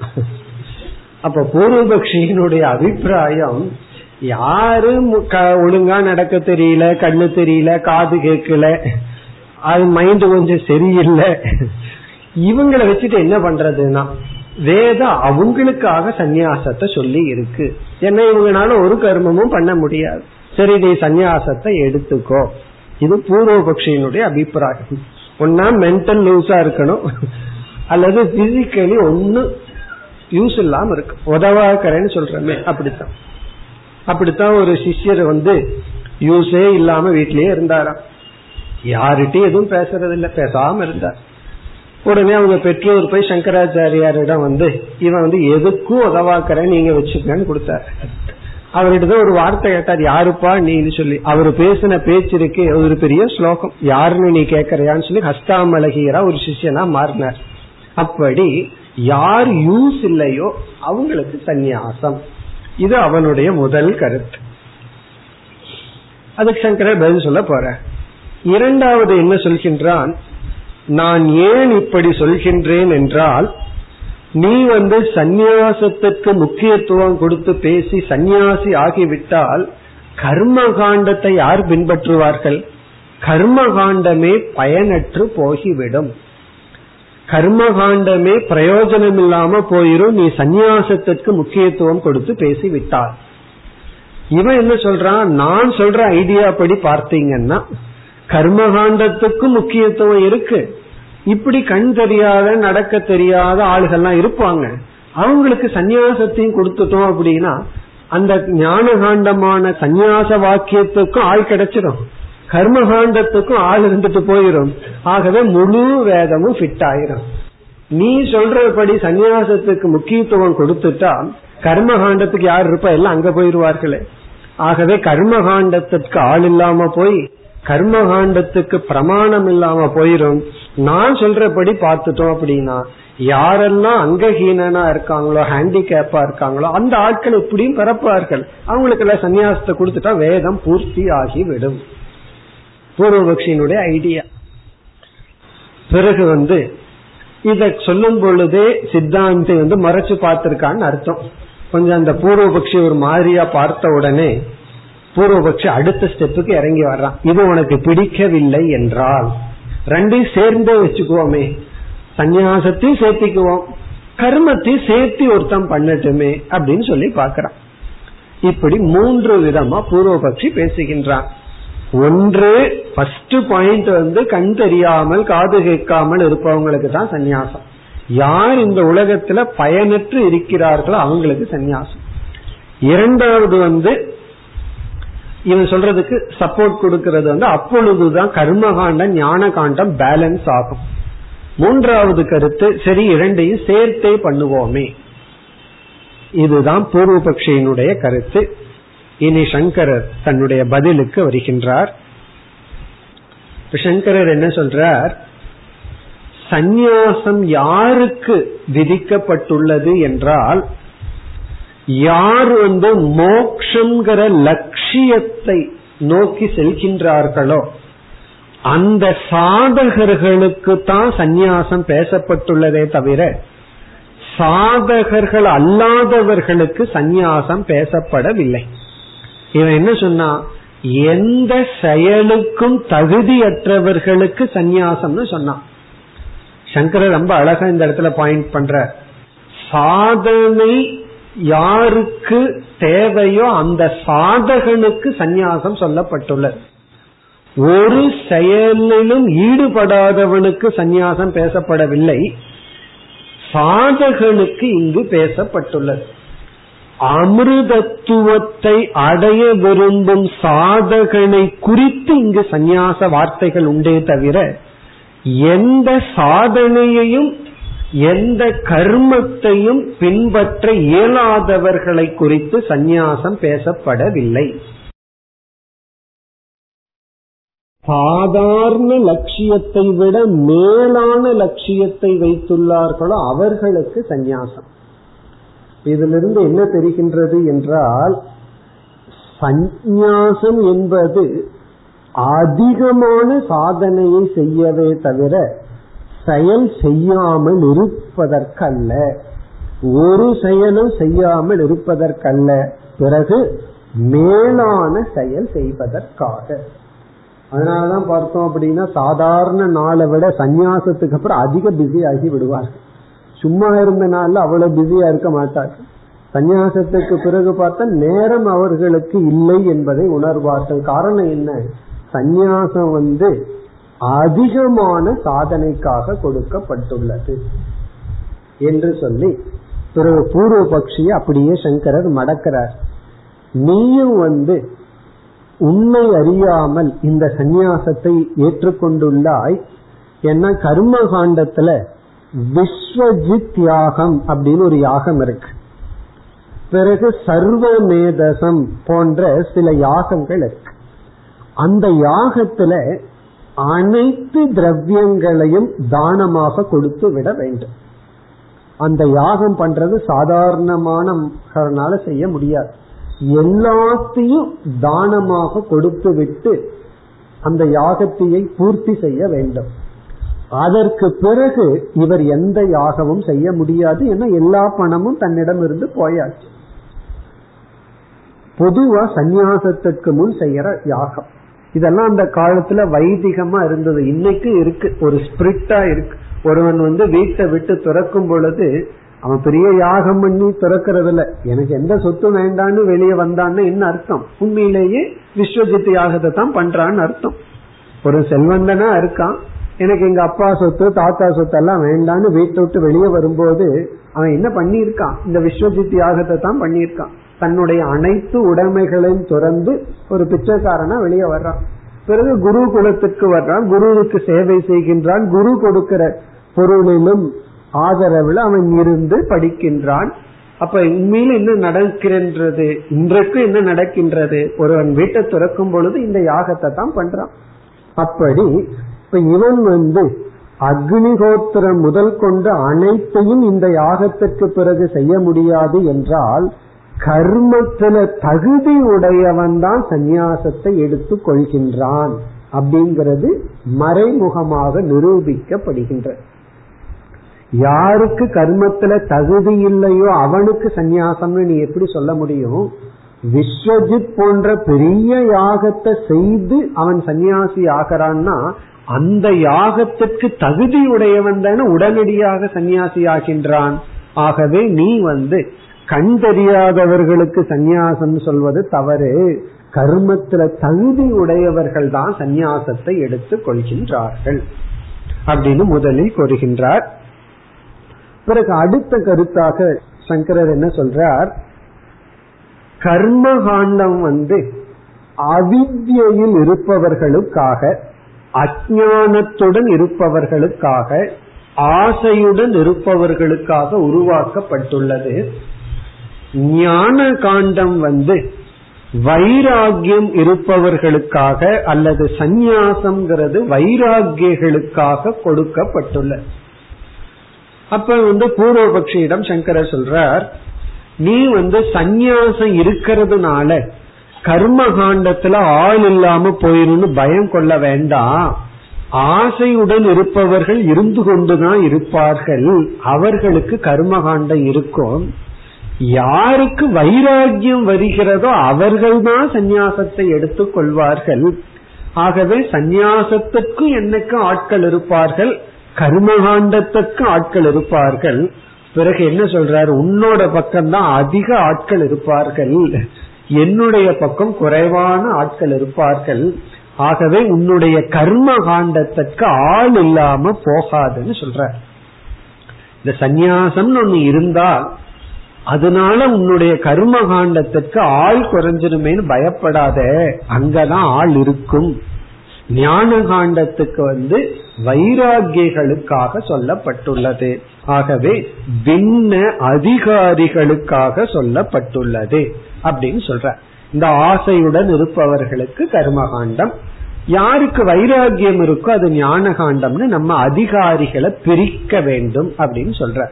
அப்ப பூர்வபக்ஷியினுடைய அபிப்பிராயம் யாரு ஒழுங்கா நடக்க தெரியல கண்ணு தெரியல காது கேட்கல அது மைண்ட் கொஞ்சம் சரியில்லை இவங்களை வச்சுட்டு என்ன பண்றதுன்னா வேதம் அவங்களுக்காக சந்நியாசத்தை சொல்லி இருக்கு. ஏன்னா இவங்களால ஒரு கர்மமும் பண்ண முடியாது. சரி நீ சந்நியாசத்தை எடுத்துக்கோ. இது பூர்வபக்ஷியினுடைய அபிப்பிராயம். ஒன்னா மென்டல் லூஸா இருக்கணும் அல்லது பிசிக்கலி ஒன்னு யூஸ் இல்லாம இருக்கு. உதவாக்கறேன்னு சொல்றமே அப்படித்தான். அப்படித்தான் ஒரு சிஷ்யர் வந்து யூஸே இல்லாம வீட்லயே இருந்தாராம். யார்கிட்டயும் எதுவும் பேசுறது இல்ல பேசாம இருந்தார். உடனே அவங்க பெற்றோர் போய் சங்கராச்சாரியாரிடம் வந்து இவன் வந்து எதுக்கும் உதவாக்கிறேன் நீங்க வச்சுக்கன்னு கொடுத்தாரு. அவர்கிட்ட ஒரு வார்த்தை கேட்டார். யாருப்பா நீன்னு சொல்லி. அவர் பேசின பேச்சு இருக்கு ஒரு பெரிய ஸ்லோகம். யாருன்னு நீ கேக்குறியான்னு சொல்லி ஹஸ்தாமலகியரா ஒரு சிஷியனா மாறினார். அப்படி யார் யூஸ் இல்லையோ அவங்களுக்கு சந்நியாசம். இது அவனுடைய முதல் கருத்து. அதுக்கு சங்கரர் பதில் சொல்ல போற இரண்டாவது என்ன சொல்கின்றான்? நான் ஏன் இப்படி சொல்கின்றேன் என்றால் நீ வந்து சந்நியாசத்துக்கு முக்கியத்துவம் கொடுத்து பேசி சந்நியாசி ஆகிவிட்டால் கர்ம காண்டத்தை யார் பின்பற்றுவார்கள்? கர்ம காண்டமே பயனற்று போகிவிடும். கர்ம காண்டமே பிரயோஜனம் இல்லாம போயிரும் நீ சந்நியாசத்திற்கு முக்கியத்துவம் கொடுத்து பேசி விட்டார் இவன் என்ன சொல்றான்? நான் சொல்ற ஐடியா படி பார்த்தீங்கன்னா கர்மகாண்டத்துக்கும் முக்கியத்துவம் இருக்கு. இப்படி கண் தெரியாத நடக்க தெரியாத ஆளுகள்லாம் இருப்பாங்க. அவங்களுக்கு சந்நியாசத்தையும் கொடுத்துட்டோம் அப்படின்னா அந்த ஞான காண்டமான சந்நியாச வாக்கியத்துக்கும் ஆள் கிடைச்சிடும் கர்மகாண்டத்துக்கும் ஆள் இருந்துட்டு போயிடும் ஆகவே முழு வேதமும் ஃபிட் ஆயிரும். நீ சொல்றபடி சந்நியாசத்துக்கு முக்கியத்துவம் கொடுத்துட்டா கர்மகாண்டத்துக்கு யார் இருப்பா? எல்லாம் அங்க போயிருவார்களே. ஆகவே கர்மகாண்டத்திற்கு ஆள் இல்லாம போய் கர்மகாண்டத்துக்கு பிரமாணம் இல்லாம போயிரும். நான் சொல்றபடி பார்த்துட்டோம் அப்படின்னா யாரெல்லாம் அங்கஹீனா இருக்காங்களோ ஹேண்டிகேப்பா இருக்காங்களோ அந்த ஆட்கள் இப்படியும் பிறப்பார்கள். அவங்களுக்கு எல்லாம் சன்னியாசத்தை கொடுத்துட்டா வேதம் பூர்த்தி ஆகி விடும். பூர்வபக்ஷியினுடைய ஐடியா பிறகு வந்து இத சொல்லும் பொழுதே சித்தாந்தி வந்து மறைச்சு பார்த்திருக்கான்னு அர்த்தம். கொஞ்சம் அந்த பூர்வபக்ஷி ஒரு மாதிரியா பார்த்த உடனே பூர்வபக்ஷி அடுத்த ஸ்டெப்புக்கு இறங்கி வர்றான். இது உனக்கு பிடிக்கவில்லை என்றால் ரெண்டையும் சேர்ந்தே வச்சுக்குவோமே. சந்நியாசத்தையும் சேர்த்திக்குவோம். கர்மத்தையும் சேர்த்து ஒருத்தம் பண்ணட்டுமே அப்படின்னு சொல்லி பாக்கிறான் இப்படி மூன்று விதமா பூர்வபக்ஷி பேசுகின்றான். ஒன்று ஃபர்ஸ்ட் பாயிண்ட் வந்து கண் தெரியாமல் காது கேட்காமல் இருப்பவங்களுக்கு தான் சந்நியாசம். யார் இந்த உலகத்துல பயனற்று இருக்கிறார்களோ அவங்களுக்கு சந்நியாசம். இரண்டாவது வந்து இவன் சொல்றதுக்கு சப்போர்ட் கொடுக்கறது வந்து அப்பொழுதுதான் கர்ம காண்டம் ஞான காண்டம் பேலன்ஸ் ஆகும். மூன்றாவது கருத்து சரி இரண்டையும் சேர்த்தே பண்ணுவோமே. இதுதான் பூர்வபக்ஷியினுடைய கருத்து. இனி சங்கரர் தன்னுடைய பதிலுக்கு வருகின்றார். சங்கரர் என்ன சொல்றார்? சந்நியாசம் யாருக்கு விதிக்கப்பட்டுள்ளது என்றால் யார் வந்து மோக்ஷங்கிற லட்சியத்தை நோக்கி செல்கின்றார்களோ அந்த சாதகர்களுக்கு தான் சந்நியாசம் பேசப்பட்டுள்ளதே தவிர சாதகர்கள் அல்லாதவர்களுக்கு சந்நியாசம் பேசப்படவில்லை. இவன் என்ன சொன்னா எந்த செயலுக்கும் தகுதியற்றவர்களுக்கு சந்நியாசம்னு சொன்னான் சங்கரர் ரொம்ப அழகா இந்த இடத்துல பாயிண்ட் பண்ற சாதனை யாருக்கு தேவையோ அந்த சாதகனுக்கு சந்நியாசம் சொல்லப்பட்டுள்ளது. ஒரு செயலிலும் ஈடுபடாதவனுக்கு சந்நியாசம் பேசப்படவில்லை. சாதகனுக்கு இங்கு பேசப்பட்டுள்ளது. அமிர்தத்துவத்தை அடைய விரும்பும் சாதகனை குறித்து இங்கு சந்நியாச வார்த்தைகள் உண்டே தவிர எந்த சாதனையையும் எந்த கர்மத்தையும் பின்பற்ற இயலாதவர்களை குறித்து சந்நியாசம் பேசப்படவில்லை. சாதாரண லட்சியத்தை விட மேலான லட்சியத்தை வைத்துள்ளார்களோ அவர்களுக்கு சந்நியாசம். இதிலிருந்து என்ன தெரிகின்றது என்றால் சந்நியாசம் என்பது அதிகமான சாதனையை செய்யவே தவிர செயல் செய்யாமல் இருப்பதற்கல்ல. ஒரு செயலும் செய்யாமல் இருப்பதற்கல்ல. பிறகு மேலான செயல் செய்வதற்காக. அதனாலதான் பார்த்தோம் அப்படின்னா சாதாரண நாளை விட சந்நியாசத்துக்கு அப்புறம் அதிக பிஸி ஆகி விடுவார்கள். சும்மா இருந்த நாள்ல அவ்வளவு பிஸியா இருக்க மாட்டார்கள். சந்நியாசத்துக்கு பிறகு பார்த்தா நேரம் அவர்களுக்கு இல்லை என்பதை உணர்வார்கள். காரணம் என்ன? சந்நியாசம் வந்து அதிகமான சாதனைக்காக கொடுக்கப்பட்டுள்ளது என்று சொல்லி பிறகு பூர்வ பக்ஷிய அப்படியே சங்கரர் மடக்கிறார். நீயும் வந்து உண்மை அறியாமல் இந்த சந்நியாசத்தை ஏற்றுக்கொண்டுள்ளாய். என்ன கர்ம காண்டத்துல விஸ்வஜித் யாகம் அப்படின்னு ஒரு யாகம் இருக்கு. பிறகு சர்வமேதசம் போன்ற சில யாகங்கள் இருக்கு. அந்த யாகத்துல அனைத்து திரவியங்களையும் தானமாக கொடுத்து விட வேண்டும். அந்த யாகம் பண்றது சாதாரணமான செய்ய முடியாது. எல்லாத்தையும் தானமாக கொடுத்து விட்டு அந்த யாகத்தையை பூர்த்தி செய்ய வேண்டும். அதற்கு பிறகு இவர் எந்த யாகமும் செய்ய முடியாது ஏன்னா எல்லா பணமும் தன்னிடம் இருந்து போயாச்சு. பொதுவா சந்நியாசத்துக்கு முன் செய்யற யாகம். இதெல்லாம் அந்த காலத்துல வைதிகமா இருந்தது. இன்னைக்கு இருக்கு. ஒரு ஸ்பிரிட்டா இருக்கு. ஒருவன் வந்து வீட்டை விட்டு துறக்கும் பொழுது அவன் பெரிய யாகம் பண்ணி துறக்கிறதுல எனக்கு எந்த சொத்து வேண்டான்னு வெளியே வந்தான்னு என்ன அர்த்தம்? உண்மையிலேயே விஸ்வஜித் யாகத்தை தான் பண்றான்னு அர்த்தம். ஒரு செல்வந்தனா இருக்கான். எனக்கு எங்க அப்பா சொத்து தாத்தா சொத்து எல்லாம் வேண்டான்னு வீட்டை விட்டு வெளியே வரும்போது அவன் என்ன பண்ணியிருக்கான்? இந்த விஸ்வஜித் யாகத்தை தான் பண்ணியிருக்கான். தன்னுடைய அனைத்து உடைமைகளையும் துறந்து ஒரு பிச்சைக்காரனா வெளியே வர்றான். பிறகு குரு குலத்துக்கு வர்றான். குருவுக்கு சேவை செய்கின்றான். குரு கொடுக்கிற பொருளிலும் ஆதரவில் அவன் இருந்து படிக்கின்றான். அப்ப உண்மையில் என்ன நடக்கின்றது? இன்றைக்கு என்ன நடக்கின்றது? ஒருவன் வீட்டை துறக்கும் பொழுது இந்த யாகத்தை தான் பண்றான். அப்படி இப்ப இவன் வந்து அக்னிகோத்திரம் முதல் கொண்டு அனைத்தையும் இந்த யாகத்திற்கு பிறகு செய்ய முடியாது என்றால் கர்மத்துல தகுதி உடையவன் தான் சந்நியாசத்தை எடுத்துக் கொள்கின்றான் அப்படிங்கிறது மறைமுகமாக நிரூபிக்கப்படுகின்ற. யாருக்கு கர்மத்துல தகுதி இல்லையோ அவனுக்கு சந்நியாசம்னு நீ எப்படி சொல்ல முடியும்? விஸ்வஜித் போன்ற பெரிய யாகத்தை செய்து அவன் சன்னியாசி ஆகிறான்னா அந்த யாகத்திற்கு தகுதி உடையவன் தானே உடனடியாக சன்னியாசி ஆகின்றான். ஆகவே நீ வந்து கண் தெரியாதவர்களுக்கு சந்நியாசம் சொல்வது தவறு. கர்மத்துல தகுதி உடையவர்கள் தான் சந்நியாசத்தை எடுத்துக் கொள்கின்றார்கள் அப்படின்னு முதலில் கூறுகின்றார். பிறகு அடுத்த கருத்தாக சங்கரர் என்ன சொல்றார்? கர்மகாண்டம் வந்து அவித்யில் இருப்பவர்களுக்காக அஜானத்துடன் இருப்பவர்களுக்காக ஆசையுடன் இருப்பவர்களுக்காக உருவாக்கப்பட்டுள்ளது. ஞான காண்டம் வந்து வைராகியம் இருப்பவர்களுக்காக அல்லது சந்நியாசம்ங்கிறது வைராகியர்களுக்காக கொடுக்கப்பட்டுள்ள அப்ப வந்து பூர்வபக்ஷியிடம் சங்கரர் சொல்றார் நீ வந்து சந்நியாசம் இருக்கிறதுனால கர்ம காண்டத்துல ஆள் இல்லாம போயிருன்னு பயம் கொள்ள வேண்டாம். ஆசையுடன் இருப்பவர்கள் இருந்து கொண்டுதான் இருப்பார்கள். அவர்களுக்கு கர்மகாண்டம் இருக்கும். யாருக்கு வைராகியம் வருகிறதோ அவர்கள்தான் சந்நியாசத்தை எடுத்துக் கொள்வார்கள். ஆகவே சந்நியாசத்துக்கு என்னைக்கும் ஆட்கள் இருப்பார்கள்? கர்மகாண்டத்துக்கு ஆட்கள் இருப்பார்கள். பிறகு என்ன சொல்றாரு? உன்னோட பக்கம்தான் அதிக ஆட்கள் இருப்பார்கள். என்னுடைய பக்கம் குறைவான ஆட்கள் இருப்பார்கள். ஆகவே உன்னுடைய கர்ம காண்டத்துக்கு ஆள் இல்லாம போகாதுன்னு சொல்ற இந்த சந்நியாசம்னு ஒண்ணு இருந்தால் அதனால உன்னுடைய கர்ம காண்டத்திற்கு ஆள் குறைஞ்சிருமேன்னு பயப்படாத அங்கதான் ஆள் இருக்கும். ஞான காண்டத்துக்கு வந்து வைராகியர்களுக்காக சொல்லப்பட்டுள்ளது. ஆகவே பின்ன அதிகாரிகளுக்காக சொல்லப்பட்டுள்ளது அப்படின்னு சொல்ற. இந்த ஆசையுடன் இருப்பவர்களுக்கு கர்மகாண்டம். யாருக்கு வைராகியம் இருக்கோ அது ஞான காண்டம்னு நம்ம அதிகாரிகளை பிரிக்க வேண்டும் அப்படின்னு சொல்ற.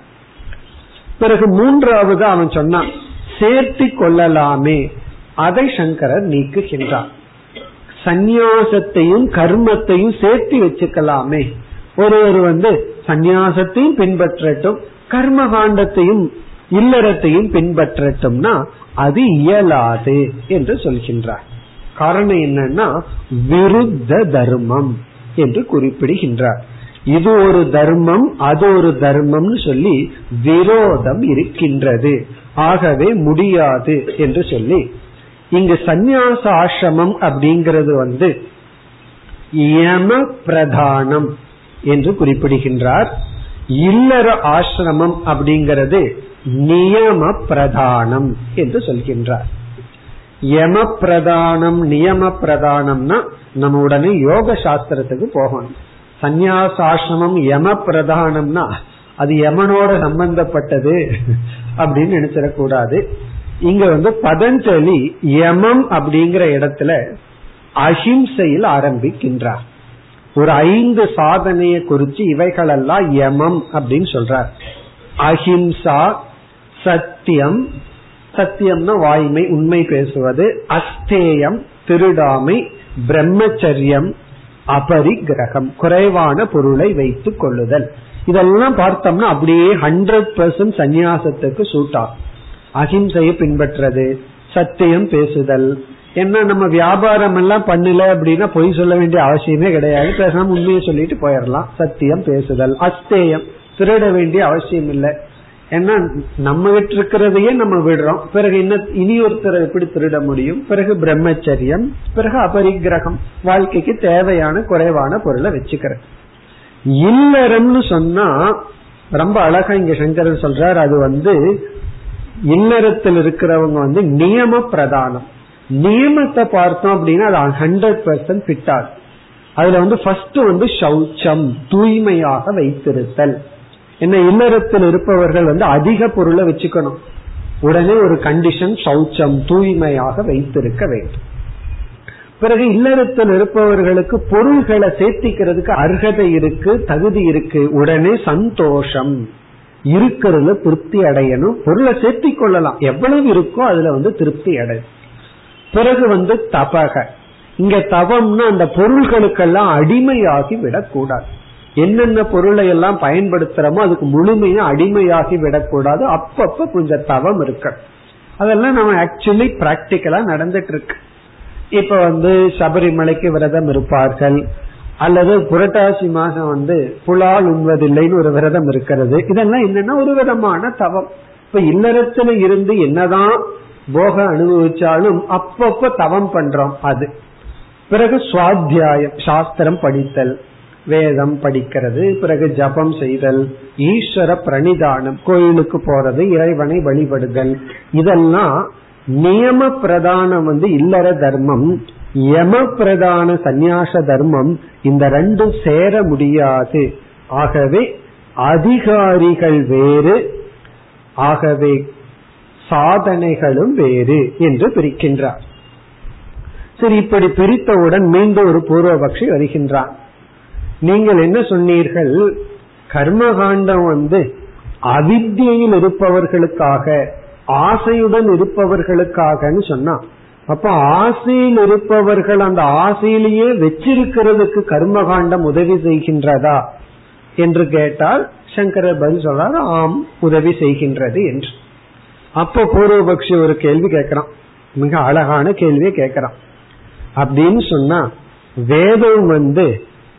பிறகு மூன்றாவது அவன் சொன்னான் சேர்த்தி கொள்ளலாமே. அதை சங்கரர் நீக்குகின்றார். சந்நியாசத்தையும் கர்மத்தையும் சேர்த்து வச்சுக்கலாமே. ஒருவர் வந்து சந்நியாசத்தையும் பின்பற்றட்டும் கர்ம காண்டத்தையும் இல்லறத்தையும் பின்பற்றட்டும்னா அது இயலாது என்று சொல்கின்றார். காரணம் என்னன்னா விருத்த தர்மம் என்று குறிப்பிடுகின்றார். இது ஒரு தர்மம் அது ஒரு தர்மம்னு சொல்லி விரோதம் இருக்கின்றது. ஆகவே முடியாது என்று சொல்லி. இங்கு சந்நியாச ஆசிரமம் அப்படிங்கிறது வந்து யம பிரதானம் என்று குறிப்பிடுகின்றார். இல்லற ஆசிரமம் அப்படிங்கிறது நியம பிரதானம் என்று சொல்கின்றார். யம பிரதானம் நியம பிரதானம்னா நம்ம உடனே யோக சாஸ்திரத்துக்கு போகணும். சந்நியாசாசிரமம் யம பிரதானம்னா அது யமனோட சம்பந்தப்பட்டது அப்படின்னு நினைச்சிடக்கூடாது. இங்க வந்து பதஞ்சலி யமம் அப்படிங்கிற இடத்துல அஹிம்சையில் ஆரம்பிக்கின்றார். ஒரு ஐந்து சாதனையை குறித்து இவைகளெல்லாம் யமம் அப்படின்னு சொல்றார். அஹிம்சா சத்தியம் சத்தியம்னா வாய்மை உண்மை பேசுவது அஸ்தேயம் திருடாமை பிரம்மச்சரியம் அபரிகிரகம் குறைவான பொருளை வைத்துக் கொள்ளுதல். இதெல்லாம் பார்த்தோம்னா அப்படியே ஹண்ட்ரட் பர்சன்ட் சந்நியாசத்துக்கு சூட்டா அகிம்சையை பின்பற்றது சத்தியம் பேசுதல். என்ன நம்ம வியாபாரம் எல்லாம் பண்ணல அப்படின்னா பொய் சொல்ல வேண்டிய அவசியமே கிடையாது. பேசாம உண்மையை சொல்லிட்டு போயிடலாம். சத்தியம் பேசுதல் அஸ்தேயம். திருட வேண்டிய அவசியம் இல்லை. ஏன்னா நம்ம கிட்ட இருக்கிறதையே நம்ம விடுறோம். பிறகு என்ன இனி ஒருத்தரை எப்படி திருட முடியும்? பிறகு பிரம்மச்சரியம் பிறகு அபரிக்கிரகம். வாழ்க்கைக்கு தேவையான குறைவான பொருளை வச்சுக்கிறேன் இல்லறம்னு சொன்னா ரொம்ப அழகா இங்க சங்கரன் சொல்றார் அது வந்து இல்லறத்தில் இருக்கிறவங்க வந்து நியம பிரதானம் நியமத்தை பார்த்தோம் அப்படின்னா அது ஹண்ட்ரட் பர்சன்ட் ஃபிட் ஆகும். அதுல வந்து ஃபர்ஸ்ட் வந்து சௌச்சம் தூய்மையாக வைத்திருத்தல். என்ன இல்லறத்தில் இருப்பவர்கள் வந்து அதிக பொருளை வச்சுக்கணும். உடனே ஒரு கண்டிஷன் சௌச்சம் தூய்மையாக வைத்திருக்க வேண்டும். பிறகு இல்லறத்தில் இருப்பவர்களுக்கு பொருள்களை சேர்த்திக்கிறதுக்கு அர்ஹதை இருக்கு தகுதி இருக்கு. உடனே சந்தோஷம். இருக்கிறதுல திருப்தி அடையணும். பொருளை சேர்த்தி கொள்ளலாம். எவ்வளவு இருக்கோ அதுல வந்து திருப்தி அடையும். பிறகு வந்து தபக. இங்க தவம்னா அந்த பொருள்களுக்கெல்லாம் அடிமையாகி விடக்கூடாது. என்னென்ன பொருளை எல்லாம் பயன்படுத்துறோமோ அதுக்கு முழுமையா அடிமையாகி விடக்கூடாது. அப்பப்ப கொஞ்சம் தவம் இருக்கு. அதெல்லாம் நம்ம ஆக்சுவலி பிராக்டிக்கலா நடந்துட்டு இருக்கு இப்ப வந்து சபரிமலைக்கு விரதம் இருப்பார்கள். அல்லது புரட்டாசி மாதம் வந்து புலால் உண்வதில்லைன்னு ஒரு விரதம் இருக்கிறது. இதெல்லாம் என்னன்னா ஒரு விதமான தவம். இப்ப இல்லறத்துல இருந்து என்னதான் போக அனுபவிச்சாலும் அப்பப்ப தவம் பண்றோம் அது. பிறகு சுவாத்தியாயம் சாஸ்திரம் படித்தல். வேதம் படிக்கிறது பிறகு ஜபம் செய்தல் ஈஸ்வர பிரணிதானம் கோயிலுக்கு போறது இறைவனை வழிபடுதல். இதெல்லாம் நியம பிரதானம் வந்து இல்லற தர்மம் யம பிரதான சந்நியாச தர்மம் இந்த ரெண்டும் சேர முடியாது. ஆகவே அதிகாரிகள் வேறு ஆகவே சாதனைகளும் வேறு என்று பிரிக்கின்றார். சரி இப்படி பிரித்தவுடன் மீண்டும் ஒரு பூர்வபக்ஷி வருகின்றான். நீங்கள் என்ன சொன்னீர்கள்? கர்மகாண்டம் வந்து அவித்தியில் இருப்பவர்களுக்காக ஆசையுடன் இருப்பவர்களுக்காகன்னு சொன்னா அப்ப ஆசையில் இருப்பவர்கள் அந்த ஆசையிலேயே வச்சிருக்கிறதுக்கு கர்மகாண்டம் உதவி செய்கின்றதா என்று கேட்டால் சங்கரர் பதில் சொல்றாரு ஆம் உதவி செய்கின்றது என்று. அப்ப பூர்வபக்ஷி ஒரு கேள்வி கேட்கிறான். மிக அழகான கேள்வியை கேட்கிறான். அப்படின்னு சொன்னா வேதம் வந்து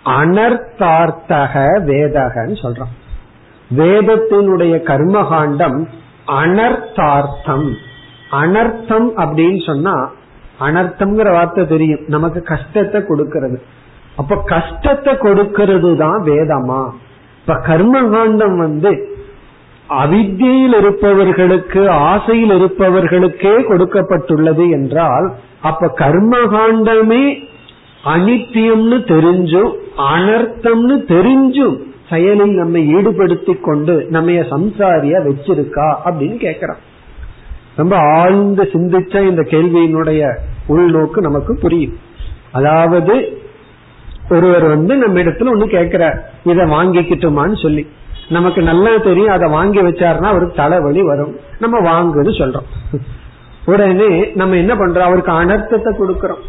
அனர்த்தார்த்தக வேதகன்னு சொல்றான். வேதத்தினுடைய கர்மகாண்டம் அனர்த்தார்த்தம். அனர்த்தம் அப்படின்னு சொன்னா அனர்த்தம்ங்கிற வார்த்தை தெரியும். நமக்கு கஷ்டத்தை கொடுக்கிறது. அப்ப கஷ்டத்தை கொடுக்கிறது தான் வேதமா? இப்ப கர்மகாண்டம் வந்து அவித்தியில் இருப்பவர்களுக்கு ஆசையில் இருப்பவர்களுக்கே கொடுக்கப்பட்டுள்ளது என்றால் அப்ப கர்மகாண்டமே அனித்தியம்னு தெரிஞ்சும் அனர்த்தம்னு தெரிஞ்சும் செயலில் நம்ம ஈடுபடுத்தி கொண்டு நம்ம சம்சாரியா வச்சிருக்கா அப்படின்னு கேக்குறான். ரொம்ப ஆழ்ந்து சிந்திச்ச இந்த கேள்வியினுடைய உள்நோக்கு நமக்கு புரியும். அதாவது ஒருவர் வந்து நம்ம இடத்துல ஒண்ணு கேக்குற இத வாங்கிக்கிட்டுமான்னு சொல்லி. நமக்கு நல்லா தெரியும் அதை வாங்கி வச்சாருன்னா அவருக்கு தலைவலி வரும். நம்ம வாங்குன்னு சொல்றோம். உடனே நம்ம என்ன பண்றோம்? அவருக்கு அனர்த்தத்தை கொடுக்கறோம்.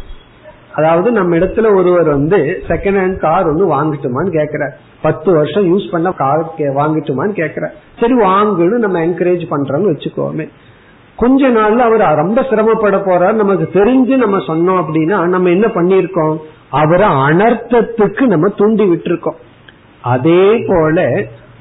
அதாவது நம்ம இடத்துல ஒருவர் வந்து செகண்ட் ஹேண்ட் கார் ஒன்று வாங்கிட்டுமான்னு கேக்குறார் பத்து வருஷம் யூஸ் பண்ண கார் வாங்கிட்டுமான்னு கேக்குறார் சரி வாங்குன்னு நம்ம என்கரேஜ் பண்றோம்னு வச்சுக்கோமே. கொஞ்ச நாள்ல அவர் ரொம்ப சிரமப்பட போறார். நமக்கு தெரிஞ்சு நம்ம சொன்னோம் அப்படின்னா நம்ம என்ன பண்ணிருக்கோம் அவரை அனர்த்தத்துக்கு நம்ம தூண்டி விட்டுருக்கோம். அதே போல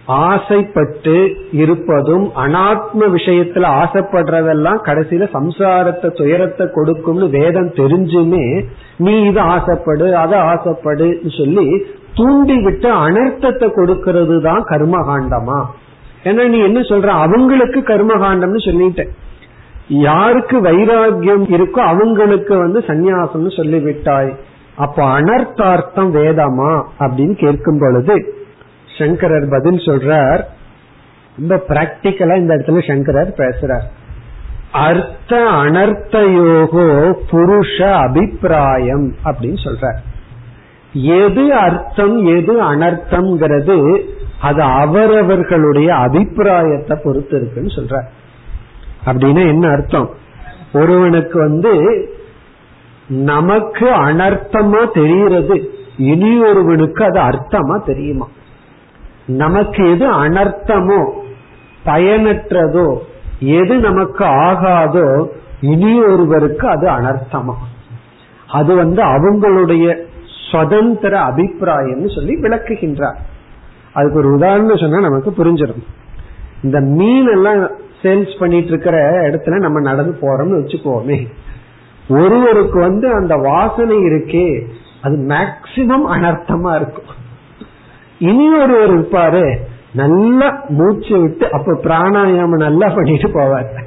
ஆசைப்பட்டு இருப்பதும் அனாத்ம விஷயத்துல ஆசைப்படுறதெல்லாம் கடைசியில சம்சாரத்தை துயரத்தை கொடுக்கும்னு வேதம் தெரிஞ்சுமே நீ இதை ஆசைப்படு அதை ஆசைப்படு சொல்லி தூண்டிவிட்டு அனர்த்தத்தை கொடுக்கறது தான் கர்மகாண்டமா? ஏன்னா நீ என்ன சொல்ற? அவங்களுக்கு கர்மகாண்டம்னு சொல்லிட்ட. யாருக்கு வைராகியம் இருக்கோ அவங்களுக்கு வந்து சந்நியாசம்னு சொல்லிவிட்டாய். அப்ப அனர்த்தார்த்தம் வேதமா? அப்படின்னு கேட்கும் பொழுது சங்கரர் பதில் சொல்றார். ரொம்ப பிராக்டிக்கலா இந்த இடத்துல சங்கரர் பேசுறார். அர்த்த அனர்த்தயோகோ புருஷ அபிப்பிராயம் அப்படின்னு சொல்றார். எது அர்த்தம் எது அனர்த்தம்ங்கிறது அது அவரவர்களுடைய அபிப்பிராயத்தை பொறுத்து இருக்குன்னு சொல்ற அப்படின்னா என்ன அர்த்தம்? ஒருவனுக்கு வந்து நமக்கு அனர்த்தமா தெரிகிறது. இனி ஒருவனுக்கு அது அர்த்தமா தெரியுமா? நமக்கு எது அனர்த்தமோ பயனற்றதோ எது நமக்கு ஆகாதோ இனி ஒருவருக்கு அது அனர்த்தமா. அது வந்து அவங்களுடைய சுதந்திர அபிப்பிராயம்னு சொல்லி விளக்குகின்றார். அதுக்கு ஒரு உதாரணம் சொன்னா நமக்கு புரிஞ்சிடும். இந்த மீன் எல்லாம் சேல்ஸ் பண்ணிட்டு இருக்கிற இடத்துல நம்ம நடந்து போறோம்னு வச்சுக்கோமே. ஒருவருக்கு வந்து அந்த வாசனை இருக்கே அது மேக்சிமம் அனர்த்தமா இருக்கும். இனி ஒருவர் இருப்பாரு நல்லா மூச்சு விட்டு அப்ப பிராணாயாமம் நல்லா பண்ணிட்டு போவார்.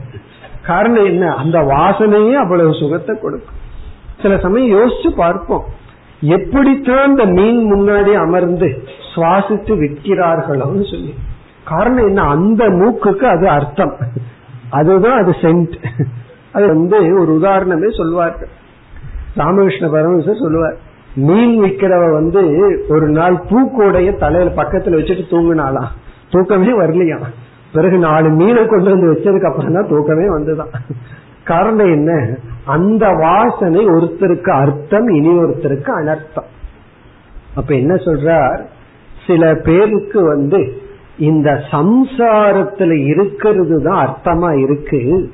காரணம் என்ன? அந்த வாசனையே அவ்வளவு சுகத்தை கொடுக்கும். சில சமயம் யோசிச்சு பார்ப்போம். எப்படித்தான் அந்த மீன் முன்னாடி அமர்ந்து சுவாசித்து விற்கிறார்களோன்னு சொல்லி. காரணம் என்ன? அந்த மூக்குக்கு அது அர்த்தம். அதுதான் அது சென்ட் அது வந்து ஒரு உதாரணமே சொல்வார்கள். ராமகிருஷ்ண பரமேஸ்வர் சொல்லுவார் மீன் விற்கிறவ வந்து ஒரு நாள் பூக்கோடைய தலையில பக்கத்துல வச்சுட்டு தூங்கினாலாம் தூக்கமே வரலையா? பிறகு நாலு மீனை கொண்டு வந்து வச்சதுக்கு அப்புறம் தான் தூக்கமே வந்துதான் காரணம் என்ன? அந்த வாசனை ஒருத்தருக்கு அர்த்தம் இனி ஒருத்தருக்கு அனர்த்தம். அப்ப என்ன சொல்றார்? சில பேருக்கு வந்து இந்த சம்சாரத்துல இருக்கிறது தான் அர்த்தமா இருக்கு.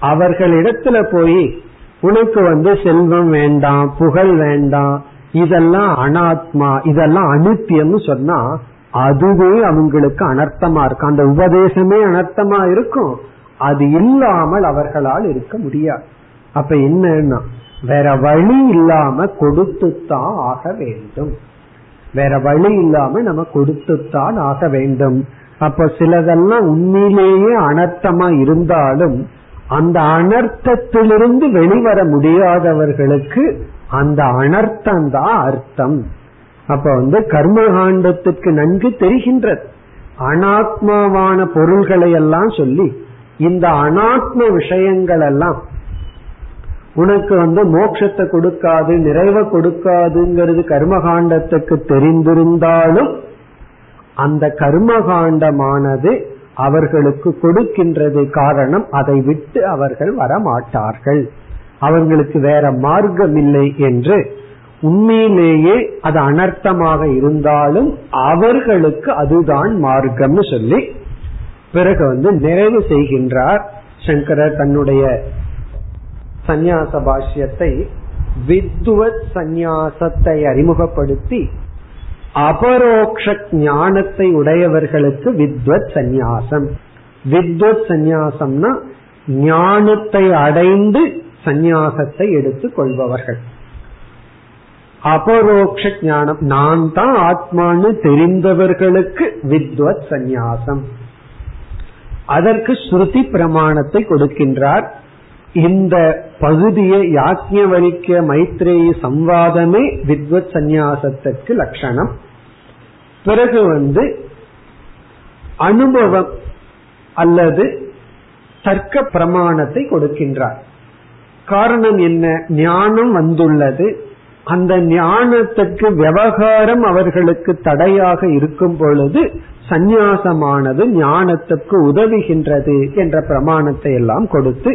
அவர்களிடத்துல போய் உனக்கு வந்து செல்வம் வேண்டாம் புகழ் வேண்டாம் இதெல்லாம் அனாத்மா இதெல்லாம் அனித்தியம்னு சொன்னா அதுவே அவங்களுக்கு அனர்த்தமா இருக்கும். அந்த உபதேசமே அனர்த்தமா இருக்கும். அது இல்லாமல் அவர்களால் இருக்க முடியாது. அப்ப என்னன்னா வேற வழி இல்லாம கொடுத்துத்தான் ஆக வேண்டும். வேற வழி இல்லாம நம்ம கொடுத்துத்தான் ஆக வேண்டும். அப்ப சிலதெல்லாம் உண்மையிலேயே அனர்த்தமா இருந்தாலும் அந்த அனர்த்தத்திலிருந்து வெளிவர முடியாதவர்களுக்கு அந்த அனர்த்தம் தான் அர்த்தம். அப்ப வந்து கர்மகாண்டத்திற்கு நன்கு தெரிகின்றது. அனாத்மாவான பொருள்களை எல்லாம் சொல்லி இந்த அனாத்ம விஷயங்கள் எல்லாம் உனக்கு வந்து மோட்சத்தை கொடுக்காது நிறைவை கொடுக்காதுங்கிறது கர்மகாண்டத்துக்கு தெரிந்திருந்தாலும் அந்த கர்மகாண்டமானது அவர்களுக்கு கொடுக்கின்றது காரணம் அதை விட்டு அவர்கள் வரமாட்டார்கள். அவர்களுக்கு வேற மார்க்கம் இல்லை என்று உண்மையிலேயே அது அனர்த்தமாக இருந்தாலும் அவர்களுக்கு அதுதான் மார்க்கம்னு சொல்லி பிறகு வந்து நிறைவு செய்கின்றார் சங்கரர் தன்னுடைய சந்நியாச பாஷ்யத்தை வித்வத் சந்நியாசத்தை அறிமுகப்படுத்தி அபரோக்ஷ ஞானத்தை உடையவர்களுக்கு வித்வத் சந்நியாசம். வித்வத் சந்நியாசம்னா ஞானத்தை அடைந்து சந்நியாசத்தை எடுத்துக் கொள்பவர்கள். அபரோக்ஷ ஞானம். நான் தான் ஆத்மான்னு தெரிந்தவர்களுக்கு வித்வத் சந்நியாசம். அதற்கு ஸ்ருதி பிரமாணத்தை கொடுக்கின்றார். இந்த பகுதியை யாக்கியவரிக்க மைத்ரேய சம்வாதமே வித்வத் சந்நியாசத்திற்கு லட்சணம். பிறகு வந்து அனுபவம் அல்லது தர்க்க பிரமாணத்தை கொடுக்கின்றார். காரணம் என்ன? ஞானம் வந்துள்ளது. அந்த ஞானத்துக்கு விவகாரம் அவர்களுக்கு தடையாக இருக்கும் பொழுது சந்நியாசமானது ஞானத்துக்கு உதவுகின்றது என்ற பிரமாணத்தை எல்லாம் கொடுத்து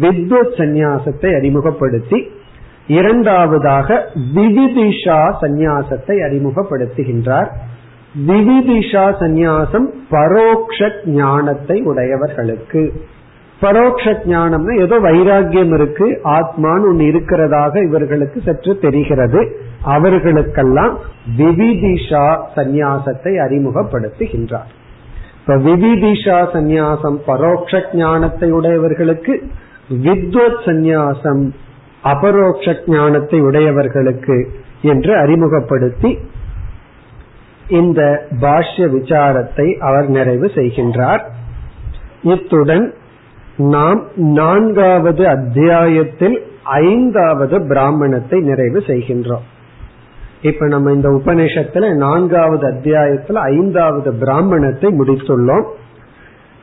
வித்வத் சந்நியாசத்தை அறிமுகப்படுத்தி இரண்டாவதாக விவிதிஷா சந்நியாசத்தை அறிமுகப்படுத்துகின்றார். விவிதிஷா சந்நியாசம் பரோக்ஷ ஞானத்தை உடையவர்களுக்கு. பரோட்ச ஞானம்னா ஏதோ வைராகியம் இருக்கு ஆத்மான்னு ஒன்று இருக்கிறதாக இவர்களுக்கு சற்று தெரிகிறது. அவர்களுக்கெல்லாம் விவிதிஷா சந்நியாசத்தை அறிமுகப்படுத்துகின்றார். இப்ப விவிதிஷா சந்நியாசம் பரோட்ச ஞானத்தை உடையவர்களுக்கு வித்வத் சந்நியாசம் அபரோக்ஷ ஞானத்தை உடையவர்களுக்கு என்று அறிமுகப்படுத்தி இந்த பாஷ்ய விசாரத்தை அவர் நிறைவு செய்கின்றார். இத்துடன் நாம் நான்காவது அத்தியாயத்தில் ஐந்தாவது பிராமணத்தை நிறைவு செய்கின்றோம். இப்ப நம்ம இந்த உபநிஷத்துல நான்காவது அத்தியாயத்துல ஐந்தாவது பிராமணத்தை முடித்துள்ளோம்.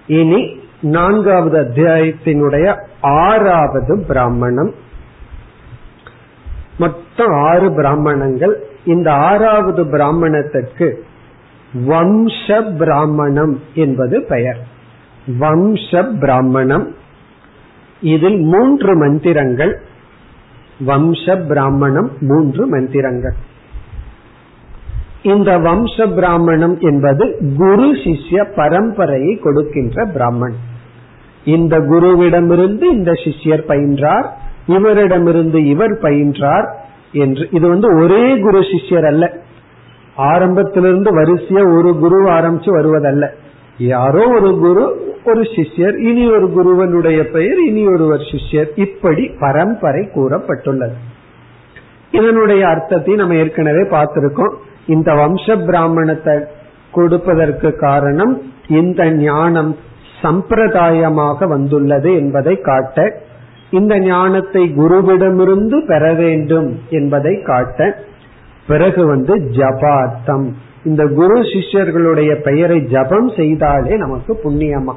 இனி நான்காவது அத்தியாயத்தினுடைய ஆறாவது பிராமணம். மொத்தம் ஆறு பிராமணங்கள். இந்த ஆறாவது பிராமணத்திற்கு வம்ச பிராமணம் என்பது பெயர். வம்ச பிராமணம் இதில் மூன்று மந்திரங்கள். வம்ச பிராமணம் மூன்று மந்திரங்கள். இந்த வம்ச பிராமணம் என்பது குரு சிஷ்ய பரம்பரையை கொடுக்கின்ற பிராமணன். இந்த குருவிடமிருந்து இந்த சிஷ்யர் பயின்றார் இவரிடமிருந்து இவர் பயின்றார் என்று. இது வந்து ஒரே குரு சிஷ்யர் அல்ல. ஆரம்பத்திலிருந்து வரிசைய ஒரு குரு ஆரம்பிச்சு வருவதல்ல. யாரோ ஒரு குரு ஒரு சிஷ்யர் இனி ஒரு குருவனுடைய பெயர் இனி ஒருவர் சிஷ்யர். இப்படி பரம்பரை கூறப்பட்டுள்ளது. இதனுடைய அர்த்தத்தை நம்ம ஏற்கனவே பார்த்திருக்கோம். இந்த வம்ச பிராமணத்தை கொடுப்பதற்கு காரணம் இந்த ஞானம் சம்பிரதாயமாக வந்துள்ளது என்பதை காட்ட இந்த ஞானத்தை குருவிடமிருந்து பெற வேண்டும் என்பதை காட்ட பிறகு வந்து ஜபார்த்தம் இந்த குரு சிஷ்யர்களுடைய பெயரை ஜபம் செய்தாலே நமக்கு புண்ணியமா?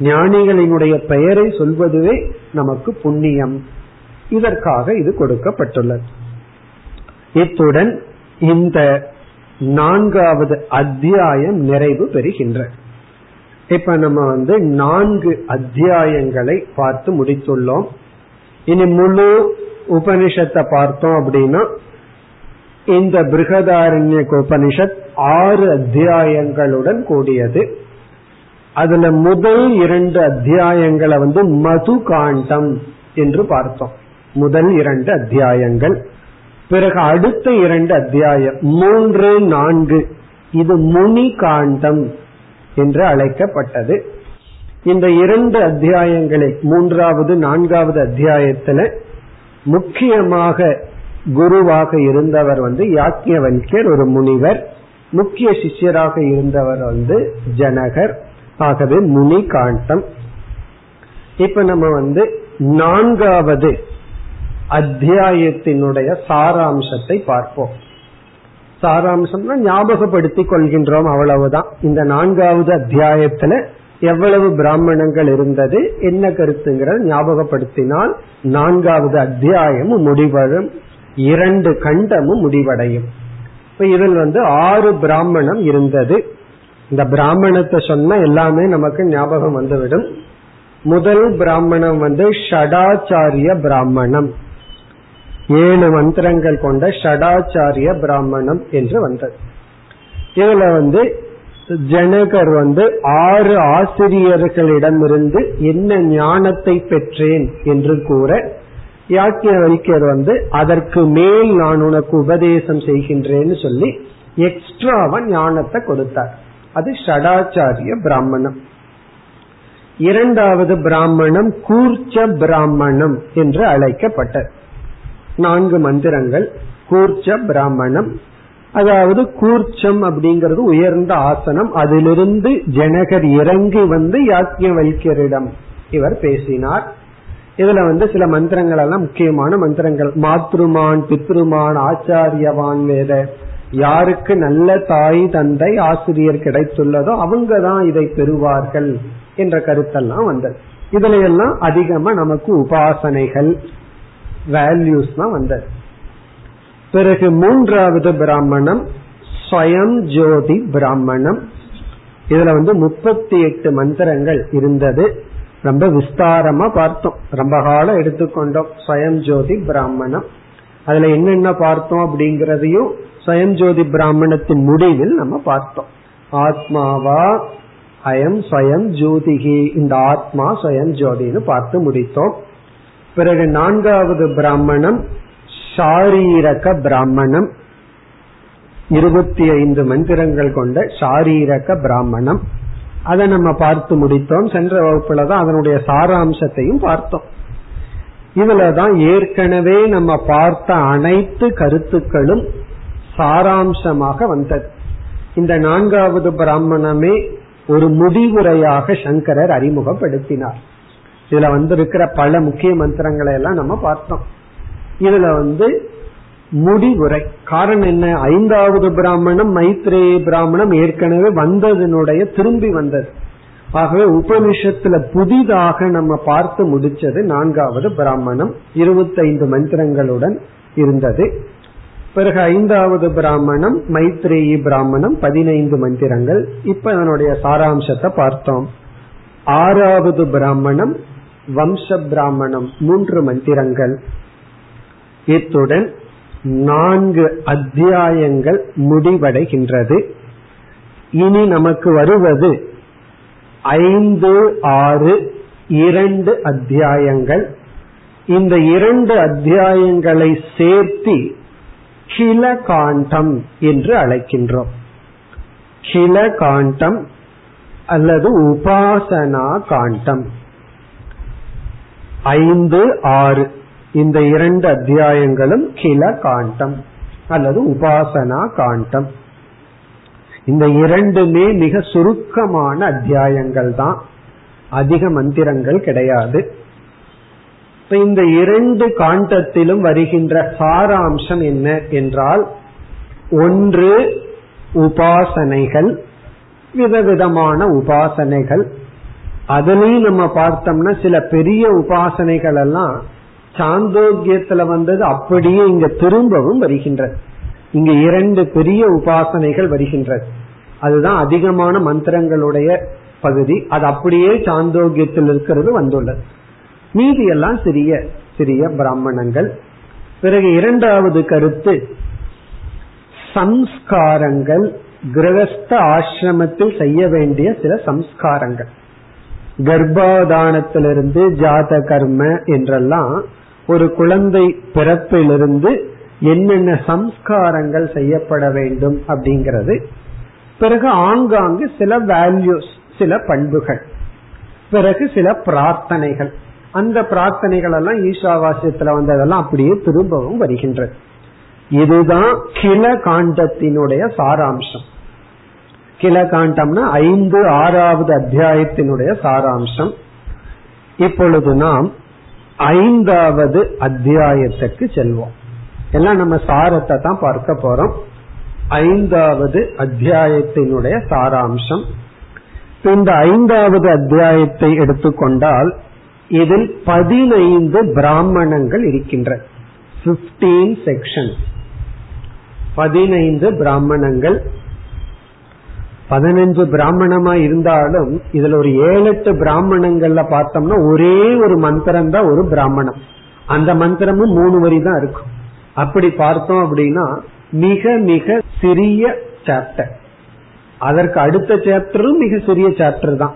ஞானிகளினுடைய பெயரை சொல்வதுவே நமக்கு புண்ணியம். இதற்காக இது கொடுக்கப்பட்டுள்ளது. இத்துடன் இந்த நான்காவது அத்தியாயம் நிறைவு பெறுகின்ற. இப்ப நம்ம வந்து நான்கு அத்தியாயங்களை பார்த்து முடித்துள்ளோம். இனி முழு உபனிஷத்தை பார்த்தோம் அப்படின்னா இந்த பிருகதாரண்ய உபனிஷத் ஆறு அத்தியாயங்களுடன் கூடியது. அதுல முதல் இரண்டு அத்தியாயங்களை வந்து மது காண்டம் என்று பார்த்தோம். முதல் இரண்டு அத்தியாயங்கள். பிறகு அடுத்த இரண்டு அத்தியாயம் மூன்று நான்கு. இது முனி காண்டம் என்று அழைக்கப்பட்டது. இந்த இரண்டு அத்தியாயங்களில் மூன்றாவது நான்காவது அத்தியாயத்துல முக்கியமாக குருவாக இருந்தவர் வந்து யாக்கியவல்யர் ஒரு முனிவர். முக்கிய சிஷ்யராக இருந்தவர் வந்து ஜனகர். ஆகவே முனி காண்டம். இப்ப நம்ம வந்து நான்காவது அத்தியாயத்தினுடைய சாராம்சத்தை பார்ப்போம். சாராம்சம்னா ஞாபகப்படுத்தி கொள்கின்றோம் அவ்வளவுதான். இந்த நான்காவது அத்தியாயத்துல எவ்வளவு பிராமணங்கள் இருந்தது என்ன கருத்துங்கிறத ஞாபகப்படுத்தினால் நான்காவது அத்தியாயமும் முடிவடும் இரண்டு கண்டமும் முடிவடையும். இப்ப இதில் வந்து ஆறு பிராமணம் இருந்தது. இந்த பிராமணத்தை சொன்னா எல்லாமே நமக்கு ஞாபகம் வந்துவிடும். முதல் பிராமணம் வந்து ஷடாச்சாரிய பிராமணம். ஏழு மந்திரங்கள் கொண்ட ஷடாச்சாரிய பிராமணம் என்று வந்தது. இதுல வந்து ஜனகர் வந்து ஆறு ஆசிரியர்களிடமிருந்து என்ன ஞானத்தை பெற்றேன் என்று கூற யாக்கியவல்யர் வந்து அதற்கு மேல் நான் உனக்கு உபதேசம் செய்கின்றேன்னு சொல்லி எக்ஸ்ட்ராவா ஞானத்தை கொடுத்தார். அது ஷடாச்சாரிய பிராமணம். இரண்டாவது பிராமணம் கூர்ச்ச பிராமணம் என்று அழைக்கப்பட்டது. நான்கு மந்திரங்கள் கூர்ச்ச பிராமணம். அதாவது கூர்ச்சம் அப்படிங்கிறது உயர்ந்த ஆசனம். அதிலிருந்து ஜனகர் இறங்கி வந்து யாக்கியவல்யரிடம் இவர் பேசினார். இதுல வந்து சில மந்திரங்கள் எல்லாம் முக்கியமான மந்திரங்கள். மாத்ருமான் பித்ருமான் ஆச்சாரியவான் வேத யாருக்கு நல்ல தாய் தந்தை ஆசிரியர் கிடைத்துள்ளதோ அவங்க தான் இதை பெறுவார்கள் என்ற கருத்தெல்லாம் வந்தது. இதுல எல்லாம் அதிகமா நமக்கு உபாசனைகள் வேல்யூஸ் தான் வந்தது. பிறகு மூன்றாவது பிராமணம் ஸ்வயம் ஜோதி பிராமணம். இதுல வந்து முப்பத்தி எட்டு மந்திரங்கள் இருந்தது. ரொம்ப விஸ்தாரமா பார்த்தோம். ரொம்ப காலம் எடுத்துக்கொண்டோம். ஸ்வயம் ஜோதி பிராமணம். அதுல என்னென்ன பார்த்தோம் அப்படிங்கறதையும் சயஞ்சோதி ஜோதி பிராமணத்தின் முடிவில் நம்ம பார்த்தோம். ஆத்மாவா அயம் ஸ்வயம் ஜோதிகி. இந்த ஆத்மா ஸ்வயம் ஜோதின்னு பார்த்து முடித்தோம். பிறகு நான்காவது பிராமணம் ஷாரீரக பிராமணம். இருபத்தி ஐந்து மந்திரங்கள் கொண்ட ஷாரீரக பிராமணம். அதை நம்ம பார்த்து முடித்தோம். சென்ற வகுப்புல தான் அதனுடைய சாராம்சத்தையும் பார்த்தோம். இதுலதான் ஏற்கனவே நம்ம பார்த்த அனைத்து கருத்துக்களும் சாராம்சமாக வந்தது. இந்த நான்காவது பிராமணமே ஒரு முடிவுரையாக சங்கரர் அறிமுகப்படுத்தினார். இதுல வந்து இருக்கிற பல முக்கிய மந்திரங்களை எல்லாம் நம்ம பார்த்தோம். இதுல வந்து முடிவுரை. காரணம் என்ன? ஐந்தாவது பிராமணம் மைத்ரேய பிராமணம் ஏற்கனவே வந்ததனுடைய திரும்பி வந்தது. ஆகவே உபனிஷத்துல புதிதாக நம்ம பார்த்து முடிச்சது நான்காவது பிராமணம். இருபத்தைந்து மந்திரங்களுடன் இருந்தது. பிறகு ஐந்தாவது பிராமணம் மைத்ரேயி பிராமணம் பதினைந்து மந்திரங்கள். இப்ப அதனுடைய சாராம்சத்தை பார்த்தோம். ஆறாவது பிராமணம் வம்ச பிராமணம் மூன்று மந்திரங்கள். இத்துடன் நான்கு அத்தியாயங்கள் முடிவடைகின்றது. இனி நமக்கு வருவது ஐந்து ஆறு இரண்டு அத்தியாயங்கள். இந்த இரண்டு அத்தியாயங்களை சேர்த்தி கில காண்டம் என்று அழைக்கின்றோம். கில காண்டம் அல்லது உபாசனா காண்டம். ஐந்து ஆறு இந்த இரண்டு அத்தியாயங்களும் கில காண்டம் அல்லது உபாசனா காண்டம். இந்த இரண்டுமே மிக சுருக்கமான அத்தியாயங்கள் தான் அதிக மந்திரங்கள் கிடையாது. இப்ப இந்த இரண்டு காண்டத்திலும் வருகின்ற சாராம்சம் என்ன என்றால் ஒன்று உபாசனைகள் விதவிதமான உபாசனைகள். அதுலயும் நம்ம பார்த்தோம்னா சில பெரிய உபாசனைகள் எல்லாம் சாந்தோக்கியத்துல வந்தது அப்படியே இங்க திரும்பவும் வருகின்றது. இங்க இரண்டு பெரிய உபாசனைகள் வருகின்றது. அதுதான் அதிகமான மந்திரங்களுடைய பகுதி. அது அப்படியே சாந்தோக்கியத்தில் இருக்கிறது வந்துள்ளது. மீதி எல்லாம் சிறிய சிறிய பிராமணங்கள். பிறகு இரண்டாவது கருத்து சம்ஸ்காரங்கள் கிரகஸ்த ஆசிரமத்தில் செய்ய வேண்டிய சில சம்ஸ்காரங்கள். கர்ப்பாதானத்திலிருந்து ஜாத கர்ம என்றெல்லாம் ஒரு குழந்தை பிறப்பிலிருந்து என்னென்ன சம்ஸ்காரங்கள் செய்யப்பட வேண்டும் அப்படிங்கிறது. பிறகு ஆங்காங்கு சில வேல்யூஸ் சில பண்புகள். பிறகு சில பிரார்த்தனைகள். அந்த பிரார்த்தனைகள் எல்லாம் ஈஷாவாசியத்துல வந்ததெல்லாம் அப்படியே திரும்பவும் வருகின்றது. இதுதான் கிள காண்டத்தினுடைய சாராம்சம். கிள காண்டம்னா ஐந்து ஆறாவது அத்தியாயத்தினுடைய சாராம்சம். இப்பொழுது நாம் ஐந்தாவது அத்தியாயத்துக்கு செல்வோம். எல்லாம் நம்ம சாரத்தை தான் பார்க்க போறோம். ஐந்தாவது அத்தியாயத்தினுடைய சாராம்சம். இந்த ஐந்தாவது அத்தியாயத்தை எடுத்துக்கொண்டால் இதில் பதினைந்து பிராமணங்கள் இருக்கின்றன பிப்டீன் செக்ஷன் பதினைந்து பிராமணங்கள். பதினஞ்சு பிராமணமா இருந்தாலும் இதுல ஒரு ஏழு எட்டு பிராமணங்கள்ல பார்த்தோம்னா ஒரே ஒரு மந்திரம் தான் ஒரு பிராமணம். அந்த மந்திரமும் மூணு வரி தான் இருக்கும். அப்படி பார்த்தோம் அப்படின்னா மிக மிக சிறிய சாப்டர் அதற்கு அடுத்த சாப்டரும் மிக சிறிய சாப்டர் தான்.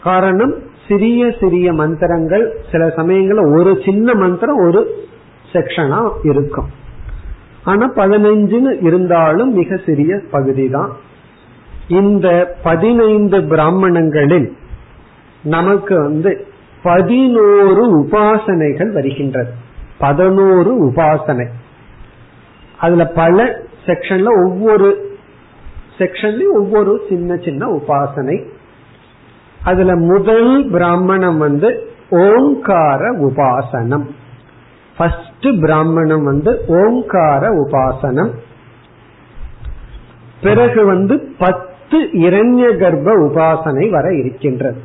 காரணம் சிறிய சிறிய மந்திரங்கள் சில சமயங்கள்ல ஒரு சின்ன மந்திரம் ஒரு செக்ஷனா இருக்கும். ஆனா பதினஞ்சுன்னு இருந்தாலும் மிக சிறிய பகுதி தான் இந்த பதினைந்து பிராமணங்களில் நமக்கு வந்து பதினோரு உபாசனைகள் வருகின்றது. பதினோரு உபாசனை. அதுல பல செக்ஷன்ல ஒவ்வொரு செக்ஷன்லயும் ஒவ்வொரு சின்ன சின்ன உபாசனை அதுல முதல் பிராமணம் வந்து ஓங்கார உபாசனம். ஃபர்ஸ்ட் பிராமணம் வந்து ஓங்கார உபாசனம். பிறகு வந்து பத்து இரண்ய கர்ப்ப உபாசனை வர இருக்கின்றது.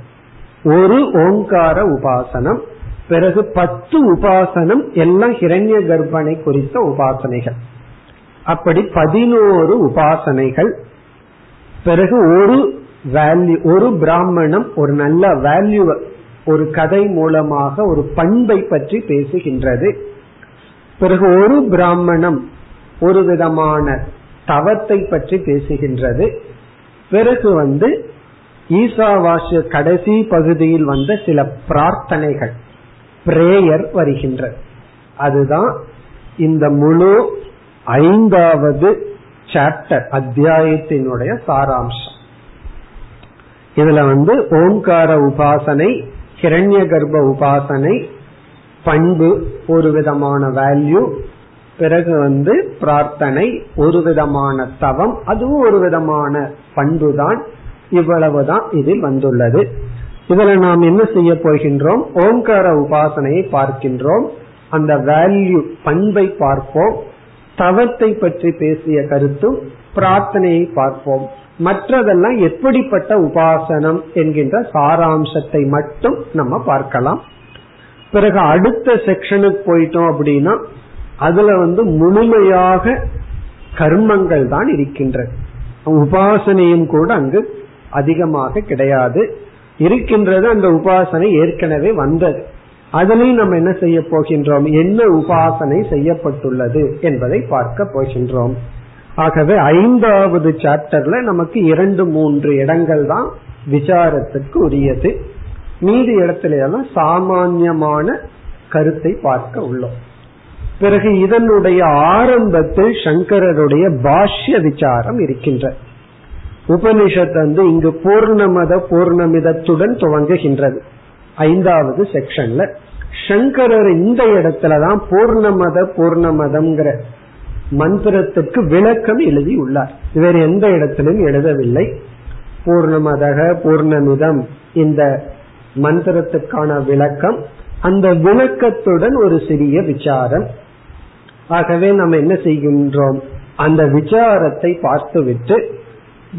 ஒரு ஓங்கார உபாசனம் பிறகு பத்து உபாசனம் எல்லாம் ஹிரண்ய கர்ப்பனை குறித்த உபாசனைகள். அப்படி பதினோரு உபாசனைகள் பிறகு ஒரு வேல்யூ ஒரு பிராமணம் ஒரு நல்ல வேல்யூ ஒரு கதை மூலமாக ஒரு பண்பை பற்றி பேசுகின்றது. பிறகு ஒரு பிராமணம் ஒரு விதமான தவத்தை பற்றி பேசுகின்றது. பிறகு வந்து ஈசாவாசிய கடைசி பகுதியில் வந்த சில பிரார்த்தனைகள் பிரேயர் வருகின்றது. அதுதான் இந்த முழு ஐந்தாவது சாப்டர் அத்தியாயத்தினுடைய சாராம்சம். இதுல வந்து ஓங்கார உபாசனை கிரண்ய கர்ப்ப உபாசனை பண்பு ஒரு விதமான வேல்யூ பிறகு வந்து பிரார்த்தனை ஒரு விதமான தவம் அதுவும் ஒரு விதமான பண்பு தான் இவ்வளவுதான் இதில் வந்துள்ளது. இதுல நாம் என்ன செய்ய போகின்றோம்? ஓங்கார உபாசனையை பார்க்கின்றோம். அந்த வேல்யூ பண்பை பார்ப்போம். தவத்தை பற்றி பேசிய கருத்தும் பிரார்த்தனையை பார்ப்போம். மற்றதெல்லாம் எப்படிப்பட்ட உபாசனம் என்கின்ற சாராம்சத்தை மட்டும் நம்ம பார்க்கலாம். பிறகு அடுத்த செக்ஷனுக்கு போயிட்டோம் அப்படின்னா அதுல வந்து முழுமையாக கர்மங்கள் தான் இருக்கின்றது உபாசனையும் கூட அங்கு அதிகமாக கிடையாது. இருக்கின்றது அந்த உபாசனை ஏற்கனவே வந்தது. அதனையும் நம்ம என்ன செய்ய போகின்றோம்? என்ன உபாசனை செய்யப்பட்டுள்ளது என்பதை பார்க்க போகின்றோம். ஆகவே ஐந்தாவது சாப்டர்ல நமக்கு இரண்டு மூன்று இடங்கள் தான் விசாரத்துக்கு உரியது. மீதி இடத்துல எல்லாம் சாமான்யமான கருத்தை பார்க்க உள்ளோம். பிறகு இதனுடைய ஆரம்பத்தில் சங்கரருடைய பாஷ்ய விசாரம் இருக்கின்ற. உபனிஷத் வந்து இங்கு பூர்ணமத பூர்ணமிதத்துடன் துவங்குகின்றது. ஐந்தாவது செக்ஷன்ல சங்கரர் இந்த இடத்துலதான் பூர்ணமத பூர்ணமதம்ங்கிற மந்திரத்துக்கு விளக்கம் எழுதி உள்ளார். வேறு எந்த இடத்திலும் எழுதவில்லை. பூர்ணமதக பூர்ணமிதம் இந்த மந்திரத்துக்கான விளக்கம் அந்த விளக்கத்துடன் ஒரு சிறிய விசாரம். ஆகவே நம்ம என்ன செய்கின்றோம்? அந்த விசாரத்தை பார்த்துவிட்டு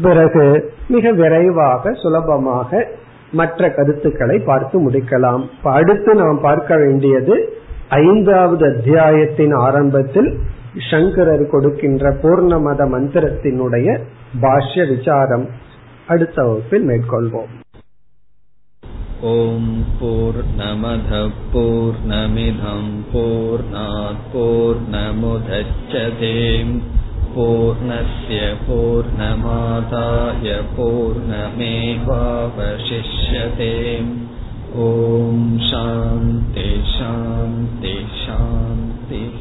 பிறகு மிக விரைவாக சுலபமாக மற்ற கருத்துக்களை பார்த்து முடிக்கலாம். அடுத்து நாம் பார்க்க வேண்டியது ஐந்தாவது அத்தியாயத்தின் ஆரம்பத்தில் சங்கரர் கொடுக்கின்ற பூர்ணமத மந்திரத்தினுடைய பாஷ்ய விசாரம் அடுத்த வகுப்பில் மேற்கொள்வோம் ॐ पूर्णमधः पूर्णमिधम् पूर्णात् पूर्णमुदच्छते पूर्णस्य पूर्णमादाय पूर्णमेवावशिष्यते ॐ शान्ति शान्ति शान्तिः